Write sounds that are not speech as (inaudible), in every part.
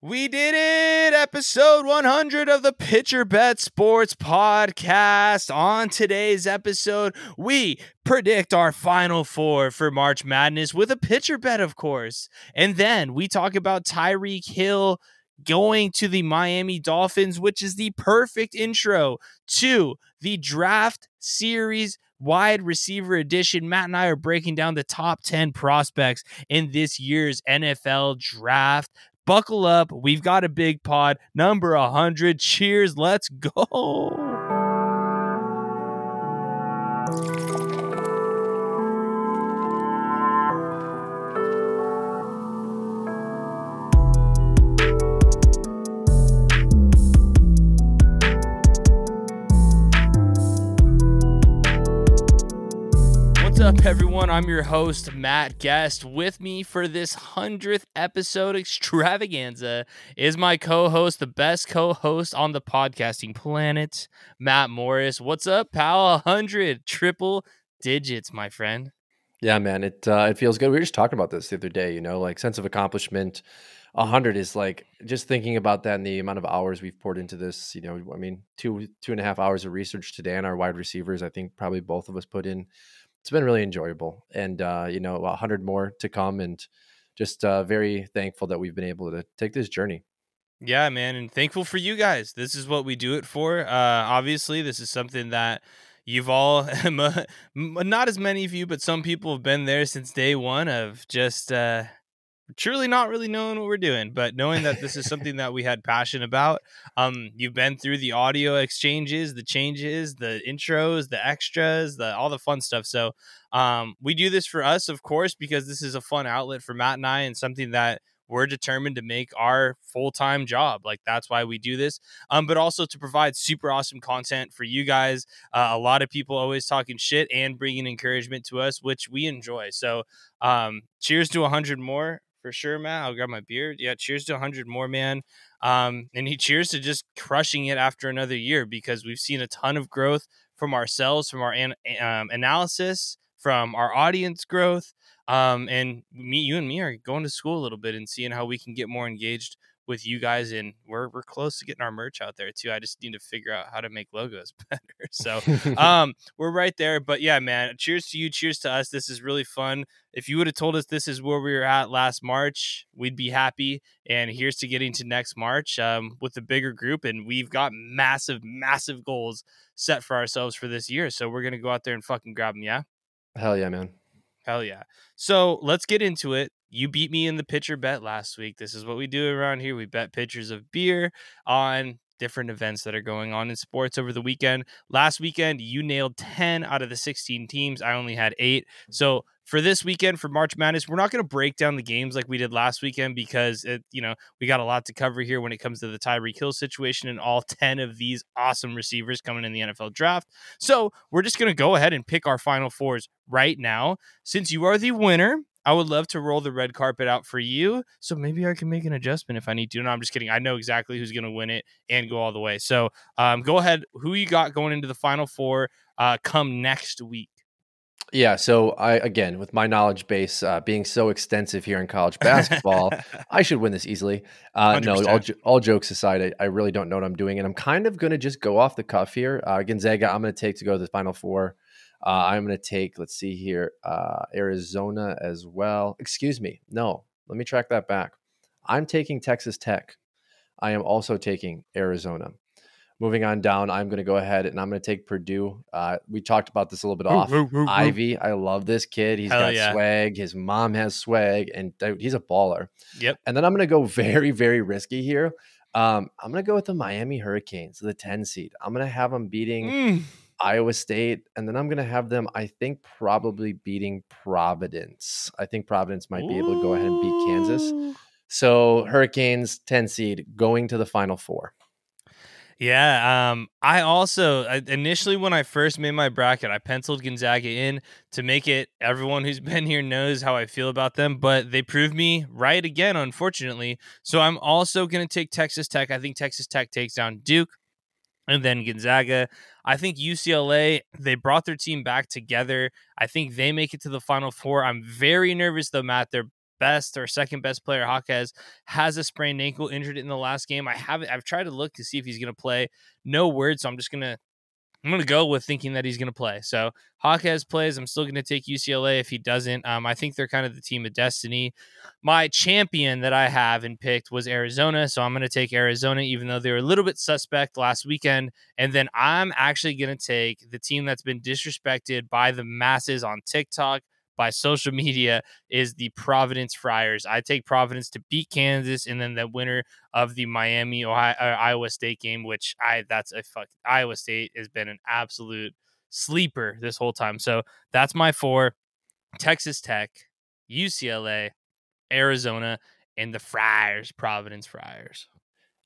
We did it! Episode 100 of the Pitcher Bet Sports Podcast. On today's episode, we predict our final four for March Madness with a pitcher bet, of course. And then we talk about Tyreek Hill going to the Miami Dolphins, which is the perfect intro to the draft series wide receiver edition. Matt and I are breaking down the top 10 prospects in this year's NFL draft. Buckle up. We've got a big pod, number 100. Cheers. Let's go. Up, everyone? I'm your host, Matt Guest. With me for this 100th episode extravaganza is my co host, the best co host on the podcasting planet, Matt Morris. What's up, pal? 100 triple digits, my friend. Yeah, man, it uh, it feels good. We were just talking about this the other day, you know, like sense of accomplishment. 100 is like just thinking about that and the amount of hours we've poured into this. You know, I mean, two two and a half hours of research today on our wide receivers. I think probably both of us put in it's been really enjoyable and uh, you know a hundred more to come and just uh, very thankful that we've been able to take this journey. Yeah man and thankful for you guys. This is what we do it for. Uh, obviously this is something that you've all (laughs) not as many of you but some people have been there since day one of just uh, truly not really knowing what we're doing, but knowing that this is something that we had passion about. Um, you've been through the audio exchanges, the changes, the intros, the extras, the all the fun stuff. So um, we do this for us, of course, because this is a fun outlet for Matt and I, and something that we're determined to make our full-time job like that's why we do this um but also to provide super awesome content for you guys uh, a lot of people always talking shit and bringing encouragement to us which we enjoy so um cheers to 100 more for sure, Matt. I'll grab my beer. Yeah, cheers to 100 more, man. Um, and he cheers to just crushing it after another year because we've seen a ton of growth from ourselves, from our an, um, analysis, from our audience growth. Um, and me, you and me are going to school a little bit and seeing how we can get more engaged with you guys and we're we're close to getting our merch out there too. I just need to figure out how to make logos (laughs) better. So (laughs) um we're right there. But yeah, man, cheers to you, cheers to us. This is really fun. If you would have told us this is where we were at last March, we'd be happy. And here's to getting to next March um, with a bigger group. And we've got massive, massive goals set for ourselves for this year. So we're gonna go out there and fucking grab them. Yeah. Hell yeah, man. Hell yeah. So let's get into it you beat me in the pitcher bet last week. This is what we do around here. We bet pitchers of beer on different events that are going on in sports over the weekend. Last weekend, you nailed 10 out of the 16 teams. I only had eight. So for this weekend for March Madness, we're not going to break down the games like we did last weekend because it, you know, we got a lot to cover here when it comes to the Tyreek Hill situation and all 10 of these awesome receivers coming in the NFL draft. So we're just going to go ahead and pick our final fours right now. Since you are the winner, I would love to roll the red carpet out for you. So maybe I can make an adjustment if I need to. No, I'm just kidding. I know exactly who's going to win it and go all the way. So um, go ahead. Who you got going into the final four uh, come next week? Yeah, so I again with my knowledge base uh, being so extensive here in college (laughs) basketball, I should win this easily. Uh, no, all, all jokes aside, I, I, really don't know what I'm doing, and I'm kind of going to just go off the cuff here. Uh, Gonzaga, I'm going to take to go to the Final Four. Uh, I'm going to take, let's see here, uh, Arizona as well. Excuse me. No, let me track that back. I'm taking Texas Tech. I am also taking Arizona. Moving on down, I'm going to go ahead and I'm going to take Purdue. Uh, we talked about this a little bit off. Ivey, I love this kid. He's Hell got yeah. swag. His mom has swag, and dude, he's a baller. Yep. And then I'm going to go (laughs) very, very risky here. Um, I'm going to go with the Miami Hurricanes, the 10 seed. I'm going to have them beating. Mm Iowa State, and then I'm going to have them, I think, probably beating Providence. I think Providence might be able to go ahead and beat Kansas. So Hurricanes, 10 seed, going to the Final Four. Yeah, um, I also initially when I first made my bracket, I penciled Gonzaga in to make it. Everyone who's (laughs) been here knows how I feel about them, but they proved me right again, unfortunately. So I'm also going to take Texas Tech. I think Texas Tech takes down Duke and then Gonzaga. I think UCLA, they brought their team back together. I think they make it to the Final Four. I'm very nervous, though, Matt. They're best or second best player, Jaquez, has a sprained ankle, injured in the last game. I haven't. I've tried to look to see if he's going to play. No word, so I'm just gonna I'm going to go with thinking that he's going to play. So Jaquez plays. I'm still going to take UCLA if he doesn't. Um, I think they're kind of the team of destiny. My champion that I have and picked was Arizona. So I'm going to take Arizona, even though they were a little bit suspect last weekend. And then I'm actually going to take the team that's been disrespected by the masses on TikTok by social media is the Providence Friars. I take Providence to beat Kansas, and then the winner of the Miami Ohio, uh, Iowa State game, which I that's a fuck. Iowa State has been an absolute sleeper this whole time. So that's my four: Texas Tech, UCLA, Arizona, and the Friars, Providence Friars.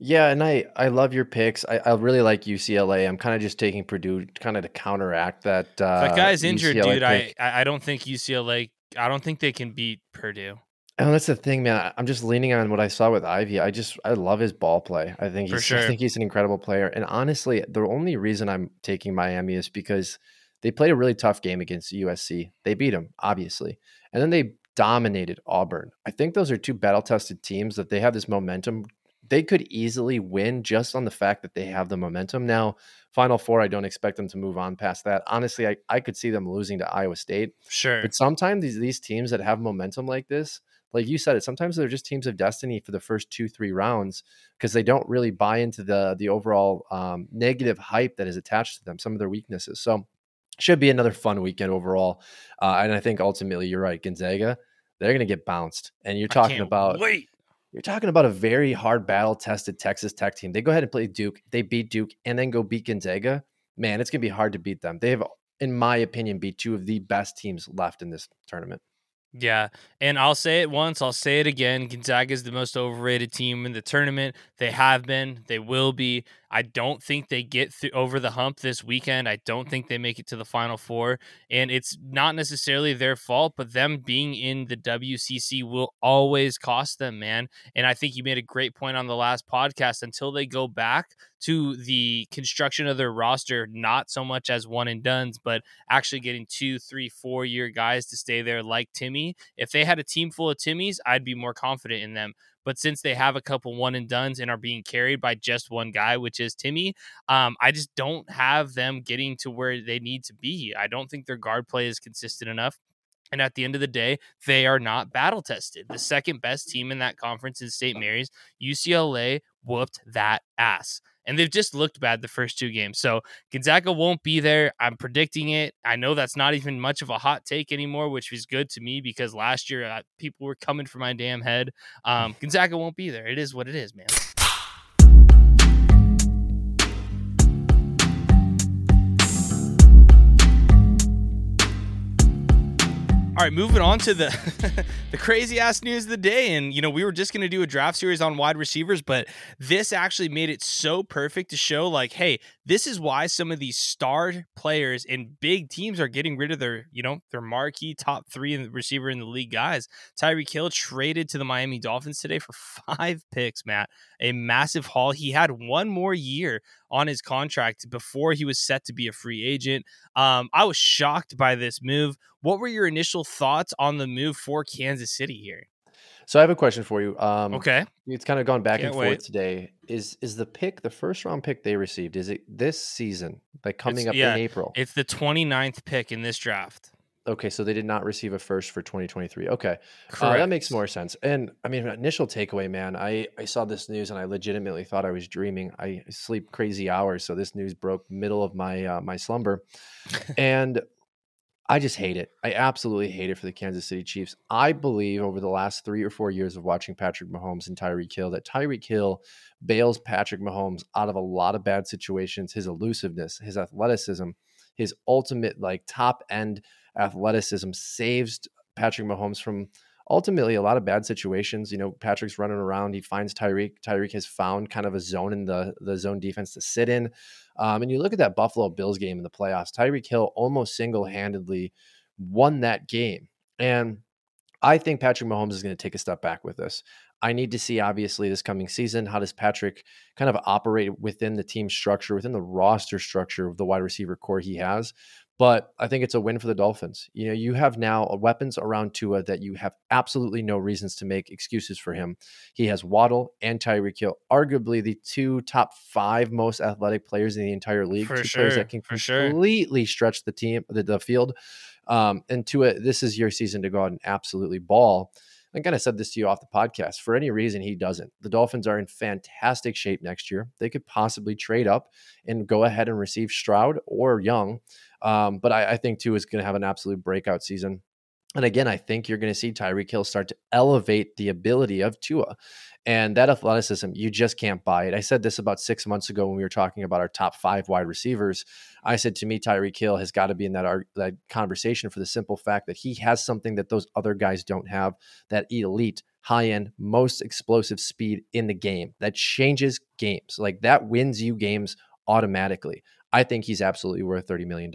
Yeah, and I I love your picks. I, I really like UCLA. I'm kind of just taking Purdue kind of to counteract that. Uh, that guy's injured, UCLA dude. I I don't think UCLA. I don't think they can beat Purdue. And that's the thing, man. I'm just leaning on what I saw with Ivey. I just I love his ball play. I think he's sure. I think he's an incredible player. And honestly, the only reason I'm taking Miami is because they played a really tough game against USC. They beat them, obviously, and then they dominated Auburn. I think those are two battle tested teams that they have this momentum they could easily win just on the fact that they have the momentum. Now, Final Four, I don't expect them to move on past that. Honestly, I, I could see them losing to Iowa State. Sure. But sometimes these, these teams that have momentum like this, like you said it, sometimes they're just teams of destiny for the first two, three rounds because they don't really buy into the the overall um, negative hype that is attached to them, some of their weaknesses. So should be another fun weekend overall. Uh, and I think ultimately you're right, Gonzaga, they're going to get bounced. And you're talking about wait you're talking about a very hard battle tested Texas Tech team. They go ahead and play Duke. They beat Duke and then go beat Gonzaga. Man, it's going to be hard to beat them. They have, in my opinion, beat two of the best teams left in this tournament. Yeah, and I'll say it once, I'll say it again. Gonzaga is the most overrated team in the tournament. They have been, they will be. I don't think they get over the hump this weekend. I don't think they make it to the final four. And it's not necessarily their fault, but them being in the WCC will always cost them, man. And I think you made a great point on the last podcast. Until they go back to the construction of their roster, not so much as one and duns, but actually getting two, three, four year guys to stay there like Timme. If they had a team full of Timmes, I'd be more confident in them. But since they have a couple one and duns and are being carried by just one guy, which is Timme, um, I just don't have them getting to where they need to be. I don't think their guard play is consistent enough. And at the end of the day, they are not battle tested. The second best team in that conference is St. Mary's. UCLA whooped that ass and they've just looked bad the first two games. So Gonzaga won't be there. I'm predicting it. I know that's not even much of a hot take anymore, which is good to me because last year uh, people were coming for my damn head. Um, Gonzaga won't be there. It is what it is, man. All right, moving on to the (laughs) the crazy ass news of the day, and you know we were just gonna do a draft series on wide receivers, but this actually made it so perfect to show like, hey, this is why some of these star players in big teams are getting rid of their, you know, their marquee top three receiver in the league guys. Tyreek Hill traded to the Miami Dolphins today for (laughs) five picks, Matt, a massive haul. He had one more year on his contract before he was set to be a free agent. Um, I was shocked by this move. What were your initial thoughts on the move for Kansas City here? So I have a question for you. Um, okay, it's kind of gone back Can't and forth wait. today. Is is the pick the first round pick they received? Is it this season, like coming it's, up yeah, in April? It's the 29th pick in this draft. Okay, so they did not receive a first for 2023. Okay, uh, that makes more sense. And I mean, initial takeaway, man. I I saw this news and I legitimately thought I was dreaming. I sleep crazy hours, so this news broke middle of my uh, my slumber, (laughs) and I just hate it. I absolutely hate it for the Kansas City Chiefs. I believe over the last three or four years of watching Patrick Mahomes and Tyreek Hill that Tyreek Hill bails Patrick Mahomes out of a lot of bad situations. His elusiveness, his athleticism, his ultimate like top end athleticism saves Patrick Mahomes from ultimately a lot of bad situations. You know, Patrick's running around. He finds Tyreek. Tyreek has found kind of a zone in the the zone defense to sit in. Um, and you look at that Buffalo Bills game in the playoffs. Tyreek Hill almost single handedly won that game. And I think Patrick Mahomes is going to take a step back with this. I need to see, obviously, this coming season, how does Patrick kind of operate within the team structure, within the roster structure of the wide receiver core he has. But I think it's a win for the Dolphins. You know, you have now weapons around Tua that you have absolutely no reasons to make excuses for him. He has Waddle and Tyreek Hill, arguably the two top five most athletic players in the entire league. For two sure, players that can completely sure. stretch the team, the, the field. Um, and Tua, this is your season to go out and absolutely ball. I kind of said this to you off the podcast. For any reason, he doesn't. The Dolphins are in fantastic shape next year. They could possibly trade up and go ahead and receive Stroud or Young. Um, but I, I think Tua is going to have an absolute breakout season. And again, I think you're going to see Tyreek Hill start to elevate the ability of Tua. And that athleticism, you just can't buy it. I said this about six months ago when we were talking about our top five wide receivers. I said to me, Tyreek Hill has got to be in that, that conversation for the simple fact that he has something that those other guys don't have that elite, high end, most explosive speed in the game that changes games. Like that wins you games automatically. I think he's absolutely worth $30 million.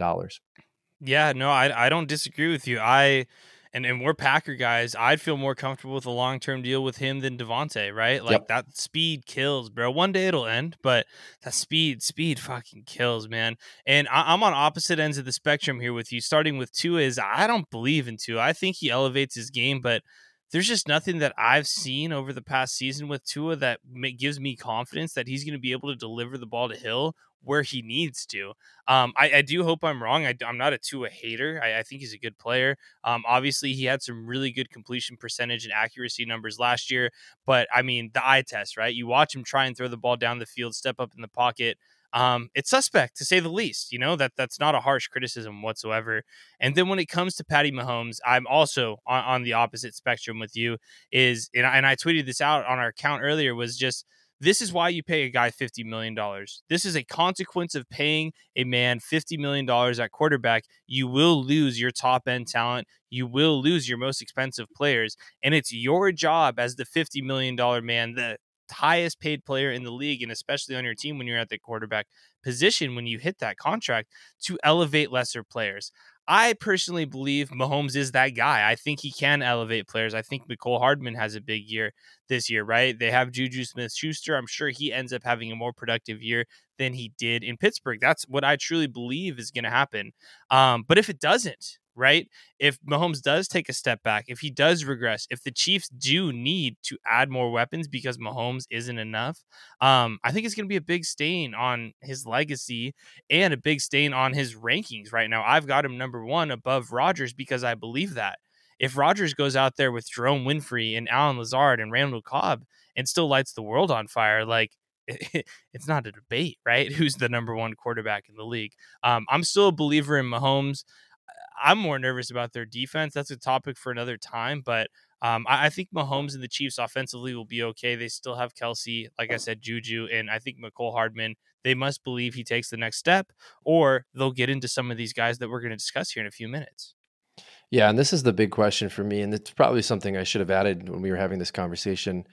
Yeah, no, I, I don't disagree with you. I and and we're Packer guys. I'd feel more comfortable with a long term deal with him than Davante, right? Like yep. that speed kills, bro. One day it'll end, but that speed, speed fucking kills, man. And I, am on opposite ends of the spectrum here with you. Starting with Tua is I don't believe in Tua. I think he elevates his game, but there's just nothing that I've seen over the past season with Tua that gives me confidence that he's going to be able to deliver the ball to Hill where he needs to. Um, I, I, do hope I'm wrong. I, am not a Tua hater. I, I, think he's a good player. Um, obviously, he had some really good completion percentage and accuracy numbers last year. But I mean, the eye test, right? You watch him try and throw the ball down the field, step up in the pocket. Um, it's suspect to say the least. You know that that's not a harsh criticism whatsoever. And then when it comes to Patty Mahomes, I'm also on, on the opposite spectrum with you. Is and I, and I tweeted this out on our account earlier. Was just this is why you pay a guy $50 million. This is a consequence of paying a man $50 million at quarterback. You will lose your top end talent. You will lose your most expensive players. And it's your job as the $50 million man, the highest paid player in the league, and especially on your team when you're at the quarterback position, when you hit that contract, to elevate lesser players. I personally believe Mahomes is that guy. I think he can elevate players. I think Mecole Hardman has a big year this year, right? They have Juju Smith Schuster. I'm sure he ends up having a more productive year than he did in Pittsburgh. That's what I truly believe is going to happen. Um, but if it doesn't, right? If Mahomes does take a step back, if he does regress, if the Chiefs do need to add more weapons because Mahomes isn't enough, um, I think it's going to be a big stain on his legacy and a big stain on his rankings right now. I've got him number one above Rodgers because I believe that. If Rodgers goes out there with Jerome Winfree and Allen Lazard and Randall Cobb and still lights the world on fire, like (laughs) it's not a debate, right? (laughs) Who's the number one quarterback in the league? Um, I'm still a believer in Mahomes. I'm more nervous about their defense. That's a topic for another time, but um, I, I, think Mahomes and the Chiefs offensively will be okay. They still have Kelce, like I said, Juju, and I think Mecole Hardman. They must believe he takes the next step, or they'll get into some of these guys that we're going to discuss here in a few minutes. Yeah, and this is the big question for me, and it's probably something I should have added when we were having this conversation.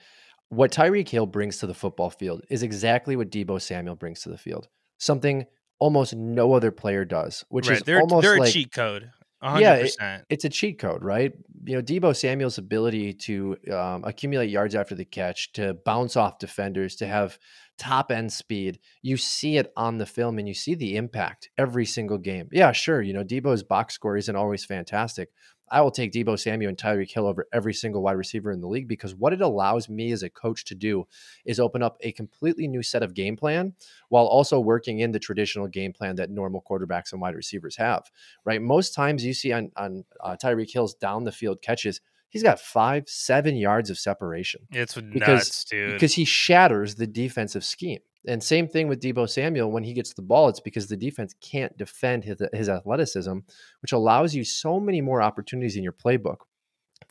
What Tyreek Hill brings to the football field is exactly what Deebo Samuel brings to the field. Something almost no other player does, which right. is they're, almost they're like, a cheat code. 100%. Yeah, it, it's a cheat code, right? You know, Deebo Samuel's ability to um, accumulate yards after the catch, to bounce off defenders, to have top end speed. You see it on the film and you see the impact every single game. Yeah, sure. You know, Deebo's box score isn't always fantastic, I will take Deebo Samuel and Tyreek Hill over every single wide receiver in the league because what it allows me as a coach to do is open up a completely new set of game plan while also working in the traditional game plan that normal quarterbacks and wide receivers have. Right? Most times you see on on uh, Tyreek Hill's down the field catches, he's got five, seven yards of separation. It's because, nuts, dude. Because he shatters the defensive scheme. And same thing with Deebo Samuel. When he gets the ball, it's because the defense can't defend his, his athleticism, which allows you so many more opportunities in your playbook.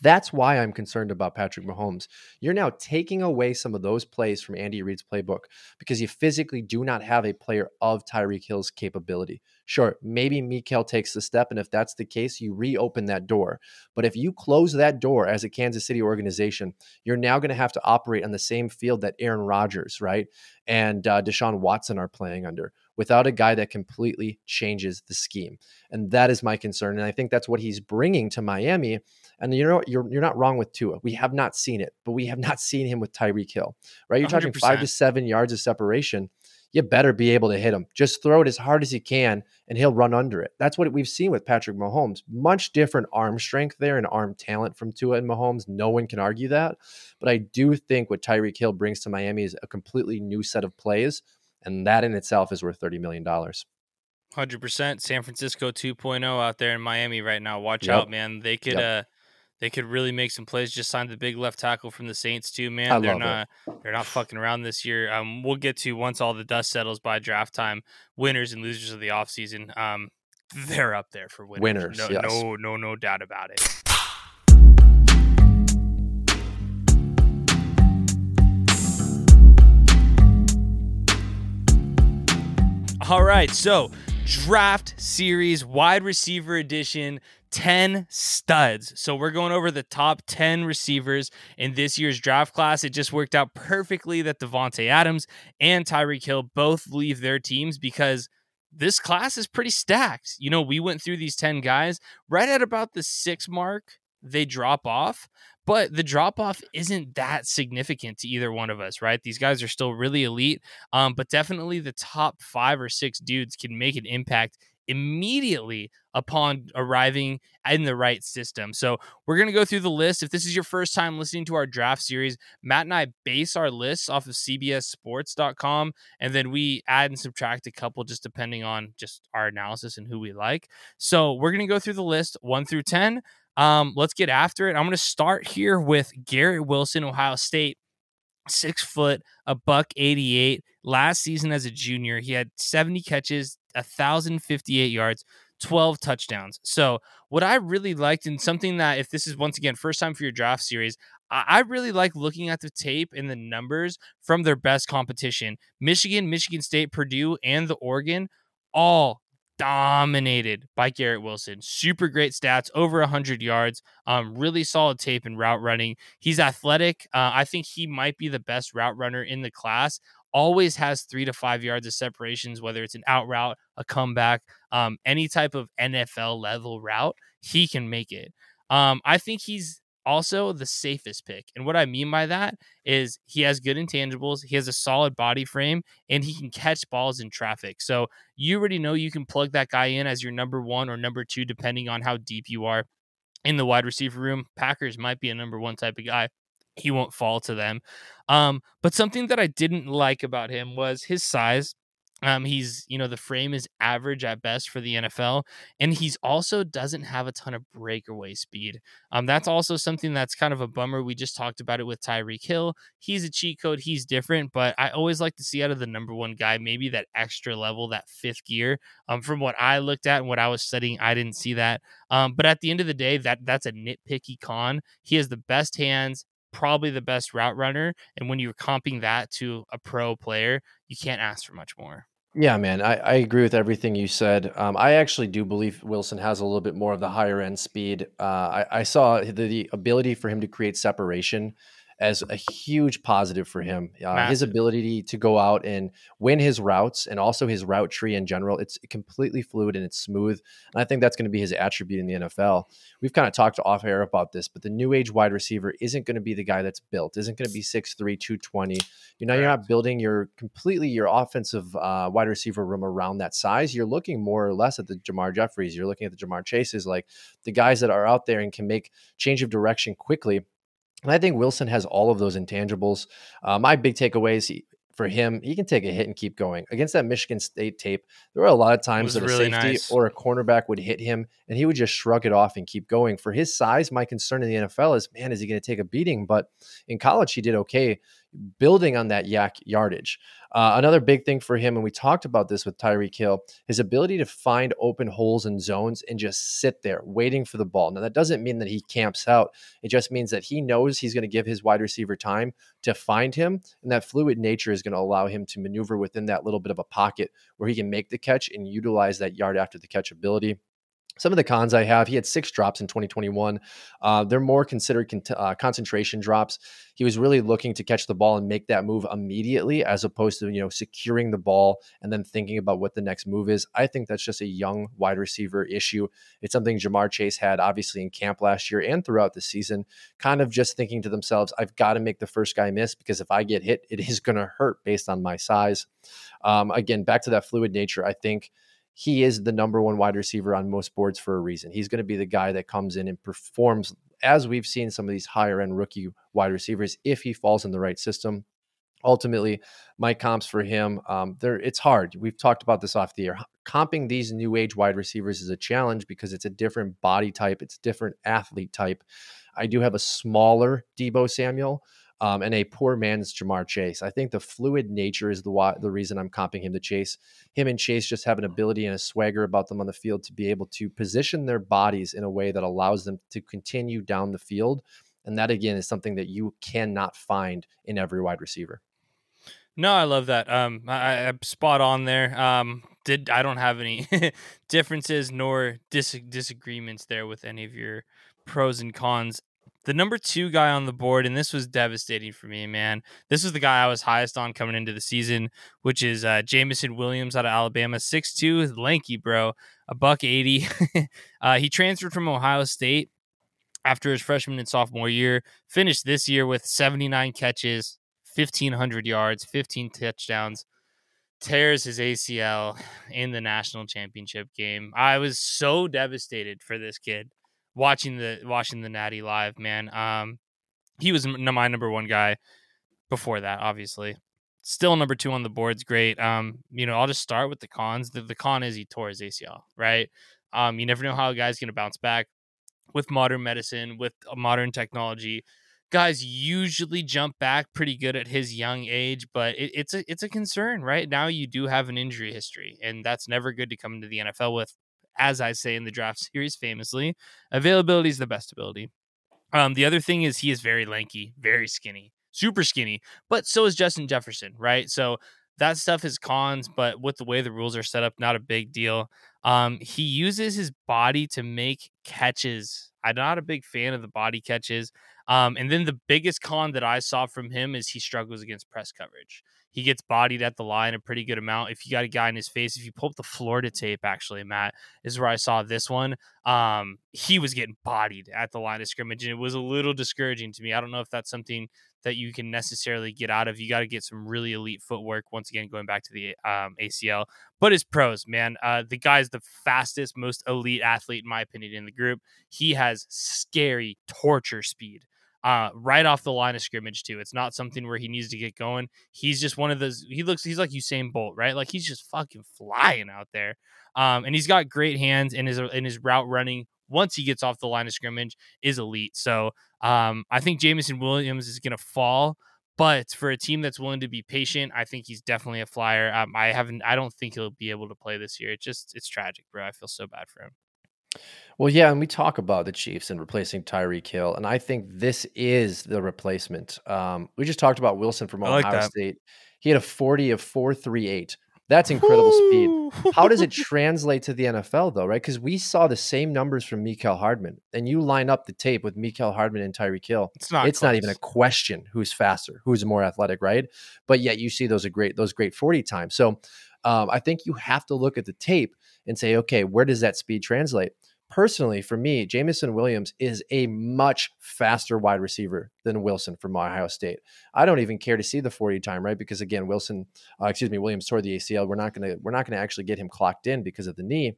That's why I'm concerned about Patrick Mahomes. You're now taking away some of those plays from Andy Reid's playbook because you physically do not have a player of Tyreek Hill's capability. Sure, maybe Mecole takes the step, and if that's the case, you reopen that door. But if you close that door as a Kansas City organization, you're now going to have to operate on the same field that Aaron Rodgers, right, and uh, Deshaun Watson are playing under without a guy that completely changes the scheme. And that is my concern. And I think that's what he's bringing to Miami. And you know, you're, you're not wrong with Tua. We have not seen it, but we have not seen him with Tyreek Hill, right? You're 100%. talking five to seven yards of separation. You better be able to hit him. Just throw it as hard as you can, and he'll run under it. That's what we've seen with Patrick Mahomes. Much different arm strength there and arm talent from Tua and Mahomes. No one can argue that. But I do think what Tyreek Hill brings to Miami is a completely new set of plays, and that in itself is worth $30 million. 100% San Francisco 2.0 out there in Miami right now. Watch yep. out, man. They could yep. uh they could really make some plays. Just signed the big left tackle from the Saints too, man. I they're not it. they're not fucking around this year. Um, we'll get to once all the dust settles by draft time, winners and losers of the offseason. Um, they're up there for winners. Winners, no, yes. no, no, no doubt about it. All right, so draft series wide receiver edition 10 studs. So we're going over the top 10 receivers in this year's draft class. It just worked out perfectly that Davante Adams and Tyreek Hill both leave their teams because this class is pretty stacked. You know, we went through these 10 guys right at about the 6 mark, they drop off, but the drop off isn't that significant to either one of us, right? These guys are still really elite, um, but definitely the top 5 or 6 dudes can make an impact immediately upon arriving in the right system. So we're going to go through the list. If this is your first time listening to our draft series, Matt and I base our lists off of cbssports.com and then we add and subtract a couple just depending on just our analysis and who we like. So we're going to go through the list 1 through 10. Um, let's get after it. I'm going to start here with Garrett Wilson, Ohio State six foot, a buck 88. Last season as a junior, he had 70 catches, 1,058 yards, 12 touchdowns. So, what I really liked, and something that, if this is once again first time for your draft series, I really like looking at the tape and the numbers from their best competition Michigan, Michigan State, Purdue, and the Oregon all dominated by Garrett Wilson. Super great stats, over 100 yards, um, really solid tape and route running. He's athletic. Uh, I think he might be the best route runner in the class. Always has three to five yards of separations, whether it's an out route, a comeback, um, any type of NFL level route, he can make it. Um, I think he's also the safest pick. And what I mean by that is he has good intangibles, he has a solid body frame, and he can catch balls in traffic. So you already know you can plug that guy in as your number one or number two, depending on how deep you are in the wide receiver room. Packers might be a number one type of guy. He won't fall to them. Um, but something that I didn't like about him was his size. Um, he's, you know, the frame is average at best for the NFL, and he's also doesn't have a ton of breakaway speed. Um, that's also something that's kind of a bummer. We just talked about it with Tyreek Hill. He's a cheat code, he's different, but I always like to see out of the number one guy, maybe that extra level, that fifth gear. Um, from what I looked at and what I was studying, I didn't see that. Um, but at the end of the day, that that's a nitpicky con. He has the best hands, probably the best route runner. And when you're comping that to a pro player, you can't ask for much more. Yeah, man, I, I agree with everything you said. Um, I actually do believe Wilson has a little bit more of the higher end speed. Uh, I, I saw the, the ability for him to create separation as a huge positive for him. Uh, his ability to go out and win his routes and also his route tree in general, it's completely fluid and it's smooth. And I think that's going to be his attribute in the NFL. We've kind of talked off air about this, but the new age wide receiver isn't going to be the guy that's built, isn't going to be 6'3, 220. You know, you're not building your completely your offensive uh, wide receiver room around that size. You're looking more or less at the Jamar Jeffries. You're looking at the Ja'Marr Chases, like the guys that are out there and can make change of direction quickly and I think Wilson has all of those intangibles. Uh, my big takeaways for him, he can take a hit and keep going. Against that Michigan State tape, there were a lot of times that a really safety nice. or a cornerback would hit him and he would just shrug it off and keep going. For his size, my concern in the NFL is, man, is he going to take a beating? But in college, he did okay building on that YAC yardage. Uh, another big thing for him, and we talked about this with Tyreek Hill, his ability to find open holes and zones and just sit there waiting for the ball. Now, that doesn't mean that he camps out. It just means that he knows he's going to give his wide receiver time to find him. And that fluid nature is going to allow him to maneuver within that little bit of a pocket where he can make the catch and utilize that yard after the catch ability. Some of the cons I have, he had six drops in 2021. Uh, they're more considered con- uh, concentration drops. He was really looking to catch the ball and make that move immediately, as opposed to you know securing the ball and then thinking about what the next move is. I think that's just a young wide receiver issue. It's something Ja'Marr Chase had obviously in camp last year and throughout the season, kind of just thinking to themselves, "I've got to make the first guy miss because if I get hit, it is going to hurt based on my size." Um, again, back to that fluid nature, I think he is the number one wide receiver on most boards for a reason. He's going to be the guy that comes in and performs as we've seen some of these higher end rookie wide receivers if he falls in the right system. Ultimately, my comps for him, um, there it's hard. We've talked about this off the air. Comping these new age wide receivers is a challenge because it's a different body type, it's a different athlete type. I do have a smaller Deebo Samuel, um, and a poor man's Ja'Marr Chase. I think the fluid nature is the the reason I'm comping him to Chase. Him and Chase just have an ability and a swagger about them on the field to be able to position their bodies in a way that allows them to continue down the field. And that again is something that you cannot find in every wide receiver. No, I love that. Um, I, am spot on there. Um, did I don't have any (laughs) differences nor dis- disagreements there with any of your pros and cons the number two guy on the board, and this was devastating for me, man. This was the guy I was highest on coming into the season, which is uh, Jameson Williams out of Alabama, 6'2", lanky, bro, a buck 80. (laughs) uh, he transferred from Ohio State after his freshman and sophomore year, finished this year with 79 catches, 1,500 yards, 15 touchdowns tears his ACL in the national championship game. I was so devastated for this kid watching the watching the Natty live, man. Um, he was my number one guy before that, obviously. Still number two on the board's great. Um, you know, I'll just start with the cons. The, the con is he tore his ACL, right? Um, you never know how a guy's gonna bounce back with modern medicine, with modern technology. Guys usually jump back pretty good at his young age, but it, it's a it's a concern, right? Now you do have an injury history, and that's never good to come into the NFL with as I say in the draft series famously, availability is the best ability. Um, the other thing is he is very lanky, very skinny, super skinny, but so is Justin Jefferson, right? So that stuff is cons, but with the way the rules are set up, not a big deal. Um, he uses his body to make catches. I'm not a big fan of the body catches. Um, and then the biggest con that I saw from him is he struggles against press coverage he gets bodied at the line a pretty good amount. If you got a guy in his face, if you pull up the Florida tape, actually, Matt, is where I saw this one. Um, he was getting bodied at the line of scrimmage, and it was a little discouraging to me. I don't know if that's something that you can necessarily get out of. You got to get some really elite footwork. Once again, going back to the um, ACL, but his pros, man, uh, the guy's the fastest, most elite athlete in my opinion in the group. He has scary torture speed uh, right off the line of scrimmage too. It's not something where he needs to get going. He's just one of those. He looks. He's like Usain Bolt, right? Like he's just fucking flying out there. Um, and he's got great hands in his in his route running. Once he gets off the line of scrimmage, is elite. So um, I think Jameson Williams is going to fall. But for a team that's willing to be patient, I think he's definitely a flyer. Um, I haven't. I don't think he'll be able to play this year. It's just it's tragic, bro. I feel so bad for him. Well, yeah, and we talk about the Chiefs and replacing Tyreek Hill, and I think this is the replacement. Um, we just talked about Wilson from Ohio like State. He had a 40 of 438. That's incredible Woo! speed. How does it (laughs) translate to the NFL though, right? Because we saw the same numbers from Mecole Hardman, and you line up the tape with Mecole Hardman and Tyreek Hill. It's not. It's close. not even a question who's faster, who's more athletic, right? But yet you see those are great, those great 40 times. So um, I think you have to look at the tape and say, okay, where does that speed translate? personally, for me, Jameson Williams is a much faster wide receiver than Wilson from Ohio State. I don't even care to see the 40 time, right? Because again, Wilson, uh, excuse me, Williams tore the ACL. We're not gonna we're not gonna actually get him clocked in because of the knee.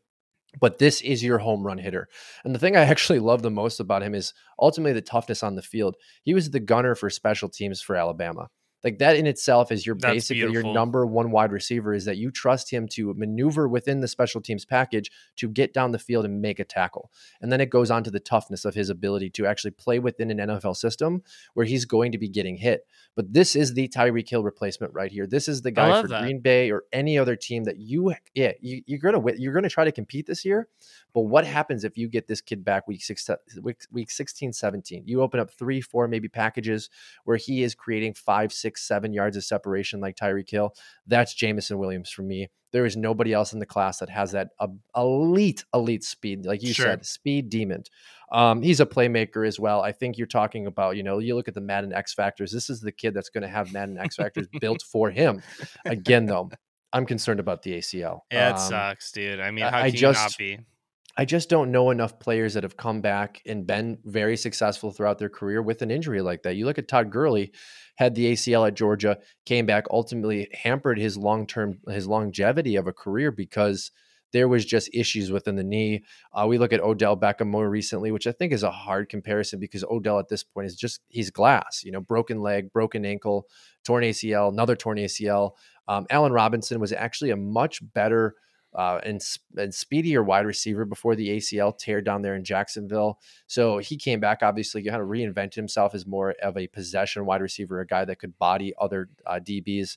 But this is your home run hitter. And the thing I (laughs) actually love the most about him is ultimately the toughness on the field. He was the gunner for special teams for Alabama. Like that in itself is your That's basically beautiful. your number one wide receiver is that you trust him to maneuver within the special teams package to get down the field and make a tackle. And then it goes on to the toughness of his ability to actually play within an NFL system where he's going to be getting hit. But this is the Tyreek Hill replacement right here. This is the guy for that. Green Bay or any other team that you yeah, you, you're gonna you're gonna try to compete this year. But what happens if you get this kid back week six, week, week 16, 17? You open up three, four maybe packages where he is creating five, six six, seven yards of separation like Tyreek Hill. That's Jameson Williams for me. There is nobody else in the class that has that uh, elite, elite speed. Like you sure. said, speed demon. Um, he's a playmaker as well. I think you're talking about, you know, you look at the Madden X Factors. This is the kid that's going to have Madden X Factors (laughs) built for him. Again, though, I'm concerned about the ACL. Yeah, it um, sucks, dude. I mean, how I, can just, you not be? I just don't know enough players that have come back and been very successful throughout their career with an injury like that. You look at Todd Gurley, had the ACL at Georgia, came back, ultimately hampered his long term his longevity of a career because there was just issues within the knee. Uh, we look at Odell Beckham more recently, which I think is a hard comparison because Odell at this point is just he's glass, you know, broken leg, broken ankle, torn ACL, another torn ACL. Um, Allen Robinson was actually a much better uh, and, and speedier wide receiver before the ACL tear down there in Jacksonville. So he came back, obviously, kind of reinvented himself as more of a possession wide receiver, a guy that could body other uh, DBs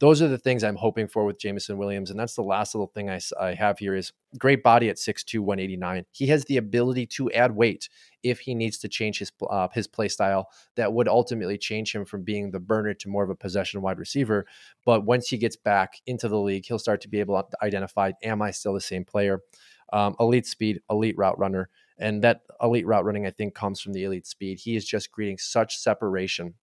those are the things I'm hoping for with Jameson Williams. And that's the last little thing I, I have here is great body at 6'2", 189. He has the ability to add weight if he needs to change his uh, his play style. That would ultimately change him from being the burner to more of a possession wide receiver. But once he gets back into the league, he'll start to be able to identify, am I still the same player? Um, elite speed, elite route runner. And that elite route running, I think, comes from the elite speed. He is just creating such separation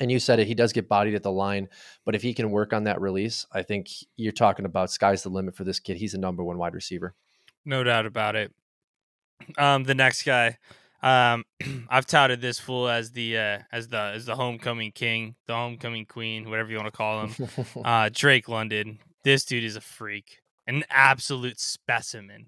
and you said it, he does get bodied at the line, but if he can work on that release, I think you're talking about sky's the limit for this kid. He's a number one wide receiver. No doubt about it. (clears throat) Um, the next guy, um, (clears throat) I've touted this fool as the uh, as the as the homecoming king, the homecoming queen, whatever you want to call him. (laughs) uh, Drake London. This dude is a freak, an absolute specimen.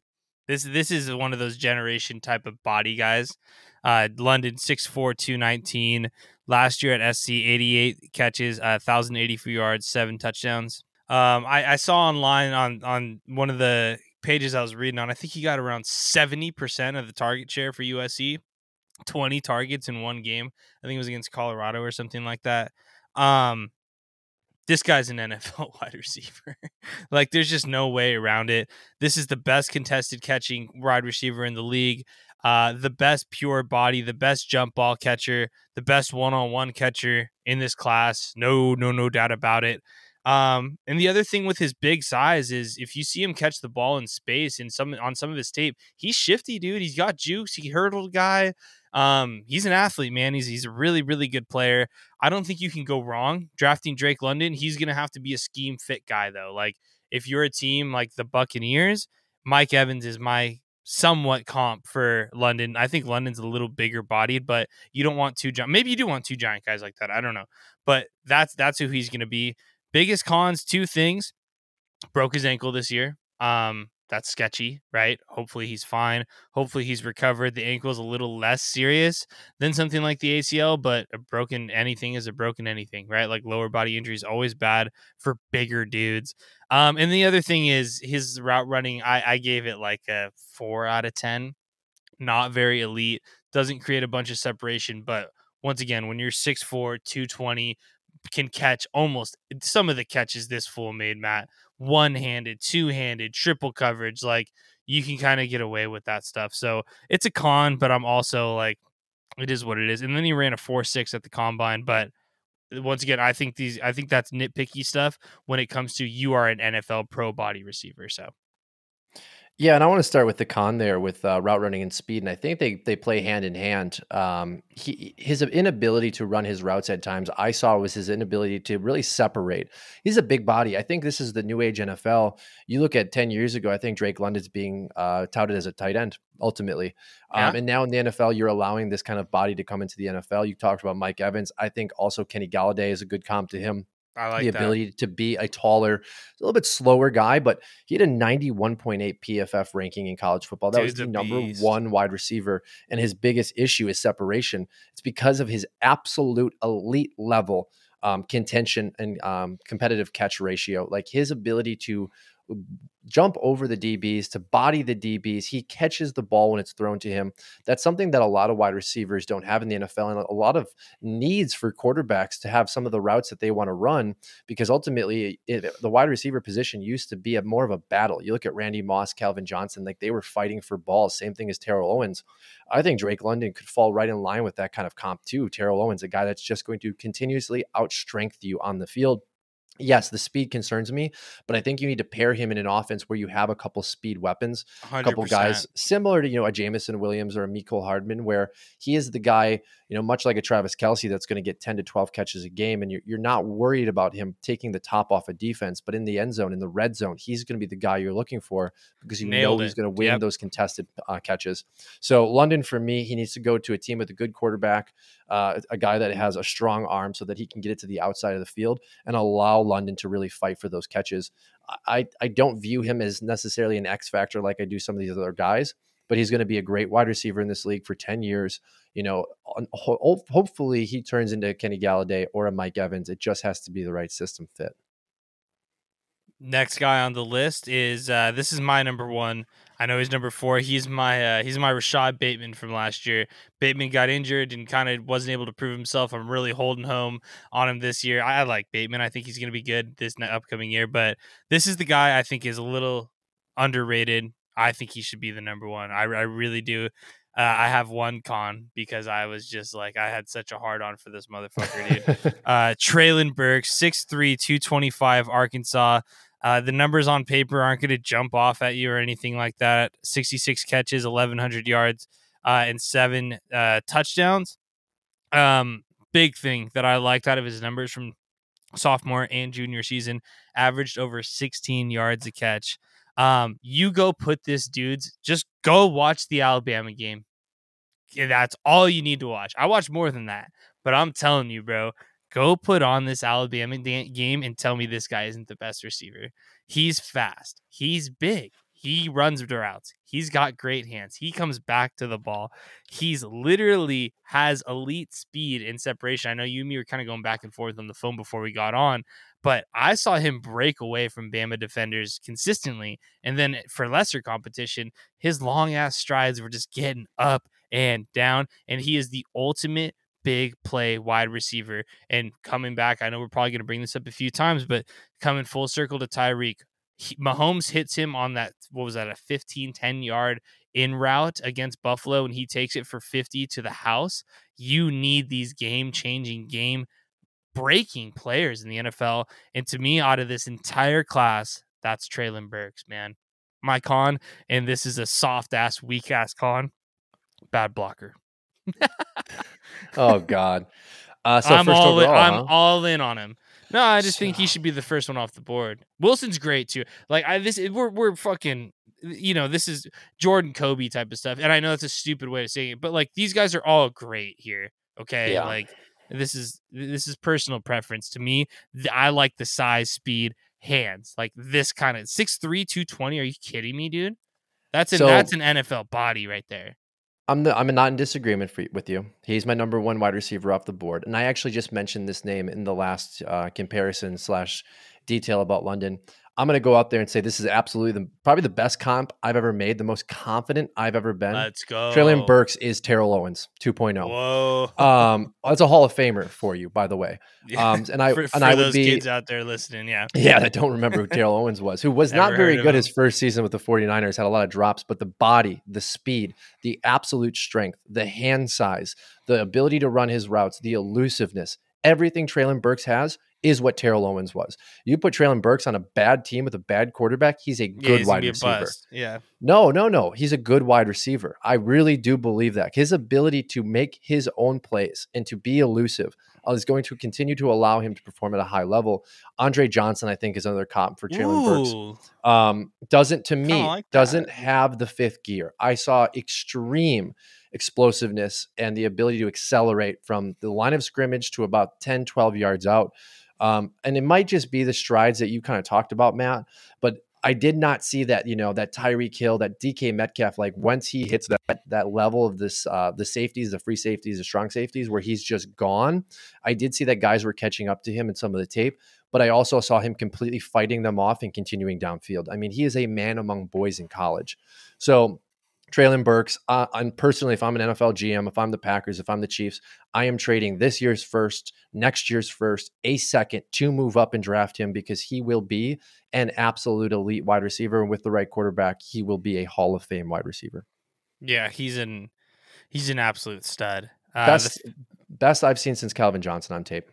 This this is one of those generation type of body guys. Uh, London six four two nineteen. 219. Last year at SC, 88 catches, uh, 1,084 yards, seven touchdowns. Um, I, I saw online on on one of the pages I was reading on. I think he got around 70% of the target share for USC, 20 targets in one game. I think it was against Colorado or something like that. Um, this guy's an (laughs) NFL wide receiver. (laughs) like, there's just no way around it. This is the best contested catching wide receiver in the league uh, the best pure body, the best jump ball catcher, the best one on one catcher in this class. No, no, no doubt about it. Um, and the other thing with his big size is if you see him catch the ball in space in some on some of his tape, he's shifty, dude. He's got juice. He hurdled guy. Um, he's an athlete, man. He's he's a really really good player. I don't think you can go wrong drafting Drake London. He's gonna have to be a scheme fit guy though. Like if you're a team like the Buccaneers, Mike Evans is my somewhat comp for London. I think London's a little bigger bodied, but you don't want two giant. Maybe you do want two giant guys like that. I don't know, but that's that's who he's going to be. Biggest cons, two things: broke his ankle this year. Um, that's sketchy, right? Hopefully he's fine. Hopefully he's recovered. The ankle is a little less serious than something like the ACL, but a broken anything is a broken anything, right? Like lower body injury is always bad for bigger dudes. Um, and the other thing is his route running. I, I gave it like a four out of ten. Not very elite. Doesn't create a bunch of separation, but once again, when you're 6'4", 220, can catch almost some of the catches this fool made, Matt one handed, two handed, triple coverage. Like you can kind of get away with that stuff. So it's a con, but I'm also like, it is what it is. And then he ran a four six at the combine, but uh, once again, I think these, I think that's nitpicky stuff when it comes to you are an NFL pro body receiver. So yeah, and I want to start with the con there with uh, route running and speed, and I think they they play hand in hand. Um, he, his inability to run his routes at times, I saw was his inability to really separate. He's a big body. I think this is the new age NFL. You look at ten years ago, I think Drake London's being uh, touted as a tight end ultimately, yeah. um, and now in the NFL, you're allowing this kind of body to come into the NFL. You talked about Mike Evans. I think also Kenny Golladay is a good comp to him. I like the that. ability to be a taller, a little bit slower guy, but he had a 91.8 PFF ranking in college football. That Dude's was the number beast. one wide receiver. And his biggest issue is separation. It's because of his absolute elite level um, contention and um, competitive catch ratio. Like his ability to jump over the DBs, to body the DBs. He catches the ball when it's thrown to him. That's something that a lot of wide receivers don't have in the NFL, and a lot of needs for quarterbacks to have some of the routes that they want to run because ultimately it, the wide receiver position used to be a more of a battle. You look at Randy Moss, Calvin Johnson, like they were fighting for balls. Same thing as Terrell Owens. I think Drake London could fall right in line with that kind of comp too. Terrell Owens, a guy that's just going to continuously outstrength you on the field yes, the speed concerns me, but I think you need to pair him in an offense where you have a couple speed weapons, a couple guys similar to you know a Jameson Williams or a Mecole Hardman, where he is the guy you know much like a Travis Kelce that's going to get ten to twelve catches a game, and you're, you're not worried about him taking the top off a of defense, but in the end zone, in the red zone, he's going to be the guy you're looking for because you Nailed know he's going to win yep. those contested uh, catches. So London for me, he needs to go to a team with a good quarterback, uh, a guy that has a strong arm so that he can get it to the outside of the field and allow London to really fight for those catches. I, I don't view him as necessarily an X factor like I do some of these other guys, but he's going to be a great wide receiver in this league for 10 years. You know, ho- hopefully he turns into Kenny Golladay or a Mike Evans. It just has to be the right system fit. Next guy on the list is uh, this is my number one. I know he's number four. He's my uh, he's my Rashod Bateman from last year. Bateman got injured and kind of wasn't able to prove himself. I'm really holding home on him this year. I, like Bateman. I think he's going to be good this upcoming year. But this is the guy I think is a little underrated. I think he should be the number one. I, I really do. Uh, I have one con because I was just like I had such a hard on for this motherfucker, dude. (laughs) uh, Treylon Burks, 6'3", 225, Arkansas. Uh, the numbers on paper aren't going to jump off at you or anything like that. 66 catches, 1,100 yards, uh, and seven uh, touchdowns. Um, big thing that I liked out of his numbers from sophomore and junior season averaged over 16 yards a catch. Um, you go put this dude's just go watch the Alabama game. That's all you need to watch. I watch more than that, but I'm telling you, bro, Go put on this Alabama game and tell me this guy isn't the best receiver. He's fast. He's big. He runs routes. He's got great hands. He comes back to the ball. He's literally has elite speed and separation. I know you and me were kind of going back and forth on the phone before we got on, but I saw him break away from Bama defenders consistently. And then for lesser competition, his long ass strides were just getting up and down. And he is the ultimate big play wide receiver. And coming back, I know we're probably going to bring this up a few times, but coming full circle to Tyreek, Mahomes hits him on that, what was that, a 15, 10 yard in route against Buffalo, and he takes it for 50 to the house. You need these game changing, game breaking players in the NFL. And to me, out of this entire class, that's Treylon Burks, man. My con, and this is a soft ass, weak ass con, bad blocker. (laughs) oh God. Uh, so I'm all overall, in, huh? I'm all in on him. No, I just so... think he should be the first one off the board. Wilson's great too. Like I this we're we're fucking you know, this is Jordan Kobe type of stuff. And I know that's a stupid way of saying it, but like these guys are all great here. Okay. Yeah. Like this is this is personal preference to me. I like the size, speed, hands. Like this kind of 6'3, 220. Are you kidding me, dude? That's an so, that's an NFL body right there. I'm the, I'm not in disagreement for, with you. He's my number one wide receiver off the board, and I actually just mentioned this name in the last uh, comparison slash detail about London. I'm going to go out there and say this is absolutely the probably the best comp I've ever made, the most confident I've ever been. Let's go. Treylon Burks is Terrell Owens 2.0. Whoa. Um, that's a Hall of Famer for you, by the way. Yeah. Um, and I (laughs) for, and for I would be kids out there listening, yeah. Yeah, that don't remember who Terrell Owens was, who was (laughs) not very good his first season with the 49ers, had a lot of drops, but the body, the speed, the absolute strength, the hand size, the ability to run his routes, the elusiveness, everything Treylon Burks has is what Terrell Owens was. You put Treylon Burks on a bad team with a bad quarterback, he's a good yeah, he's wide receiver. Yeah. No, no, no. He's a good wide receiver. I really do believe that. His ability to make his own plays and to be elusive uh, is going to continue to allow him to perform at a high level. Andre Johnson, I think, is another comp for Treylon Burks. Um, doesn't to me like doesn't have the fifth gear. I saw extreme explosiveness and the ability to accelerate from the line of scrimmage to about 10, 12 yards out. Um, and it might just be the strides that you kind of talked about, Matt. But I did not see that, you know, that Tyreek Hill, that DK Metcalf, like once he hits that that level of this uh the safeties, the free safeties, the strong safeties, where he's just gone. I did see that guys were catching up to him in some of the tape, but I also saw him completely fighting them off and continuing downfield. I mean, he is a man among boys in college. So Treylon Burks. Uh, I'm personally, if I'm an NFL GM, if I'm the Packers, if I'm the Chiefs, I am trading this year's first, next year's first, a second to move up and draft him because he will be an absolute elite wide receiver. And with the right quarterback, he will be a Hall of Fame wide receiver. Yeah, he's an he's an absolute stud. Uh, best the, best I've seen since Calvin Johnson on tape.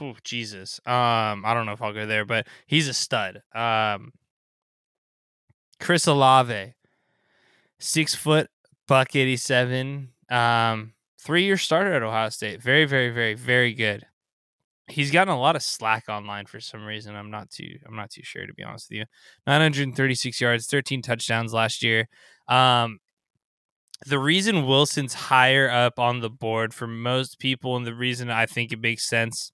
Oh, Jesus. Um, I don't know if I'll go there, but he's a stud. Um, Chris Olave six foot, buck eighty seven. Um, three year starter at Ohio State. Very, very, very, very good. He's gotten a lot of slack online for some reason. I'm not too I'm not too sure to be honest with you. 936 yards, 13 touchdowns last year. Um, the reason Wilson's higher up on the board for most people, and the reason I think it makes sense,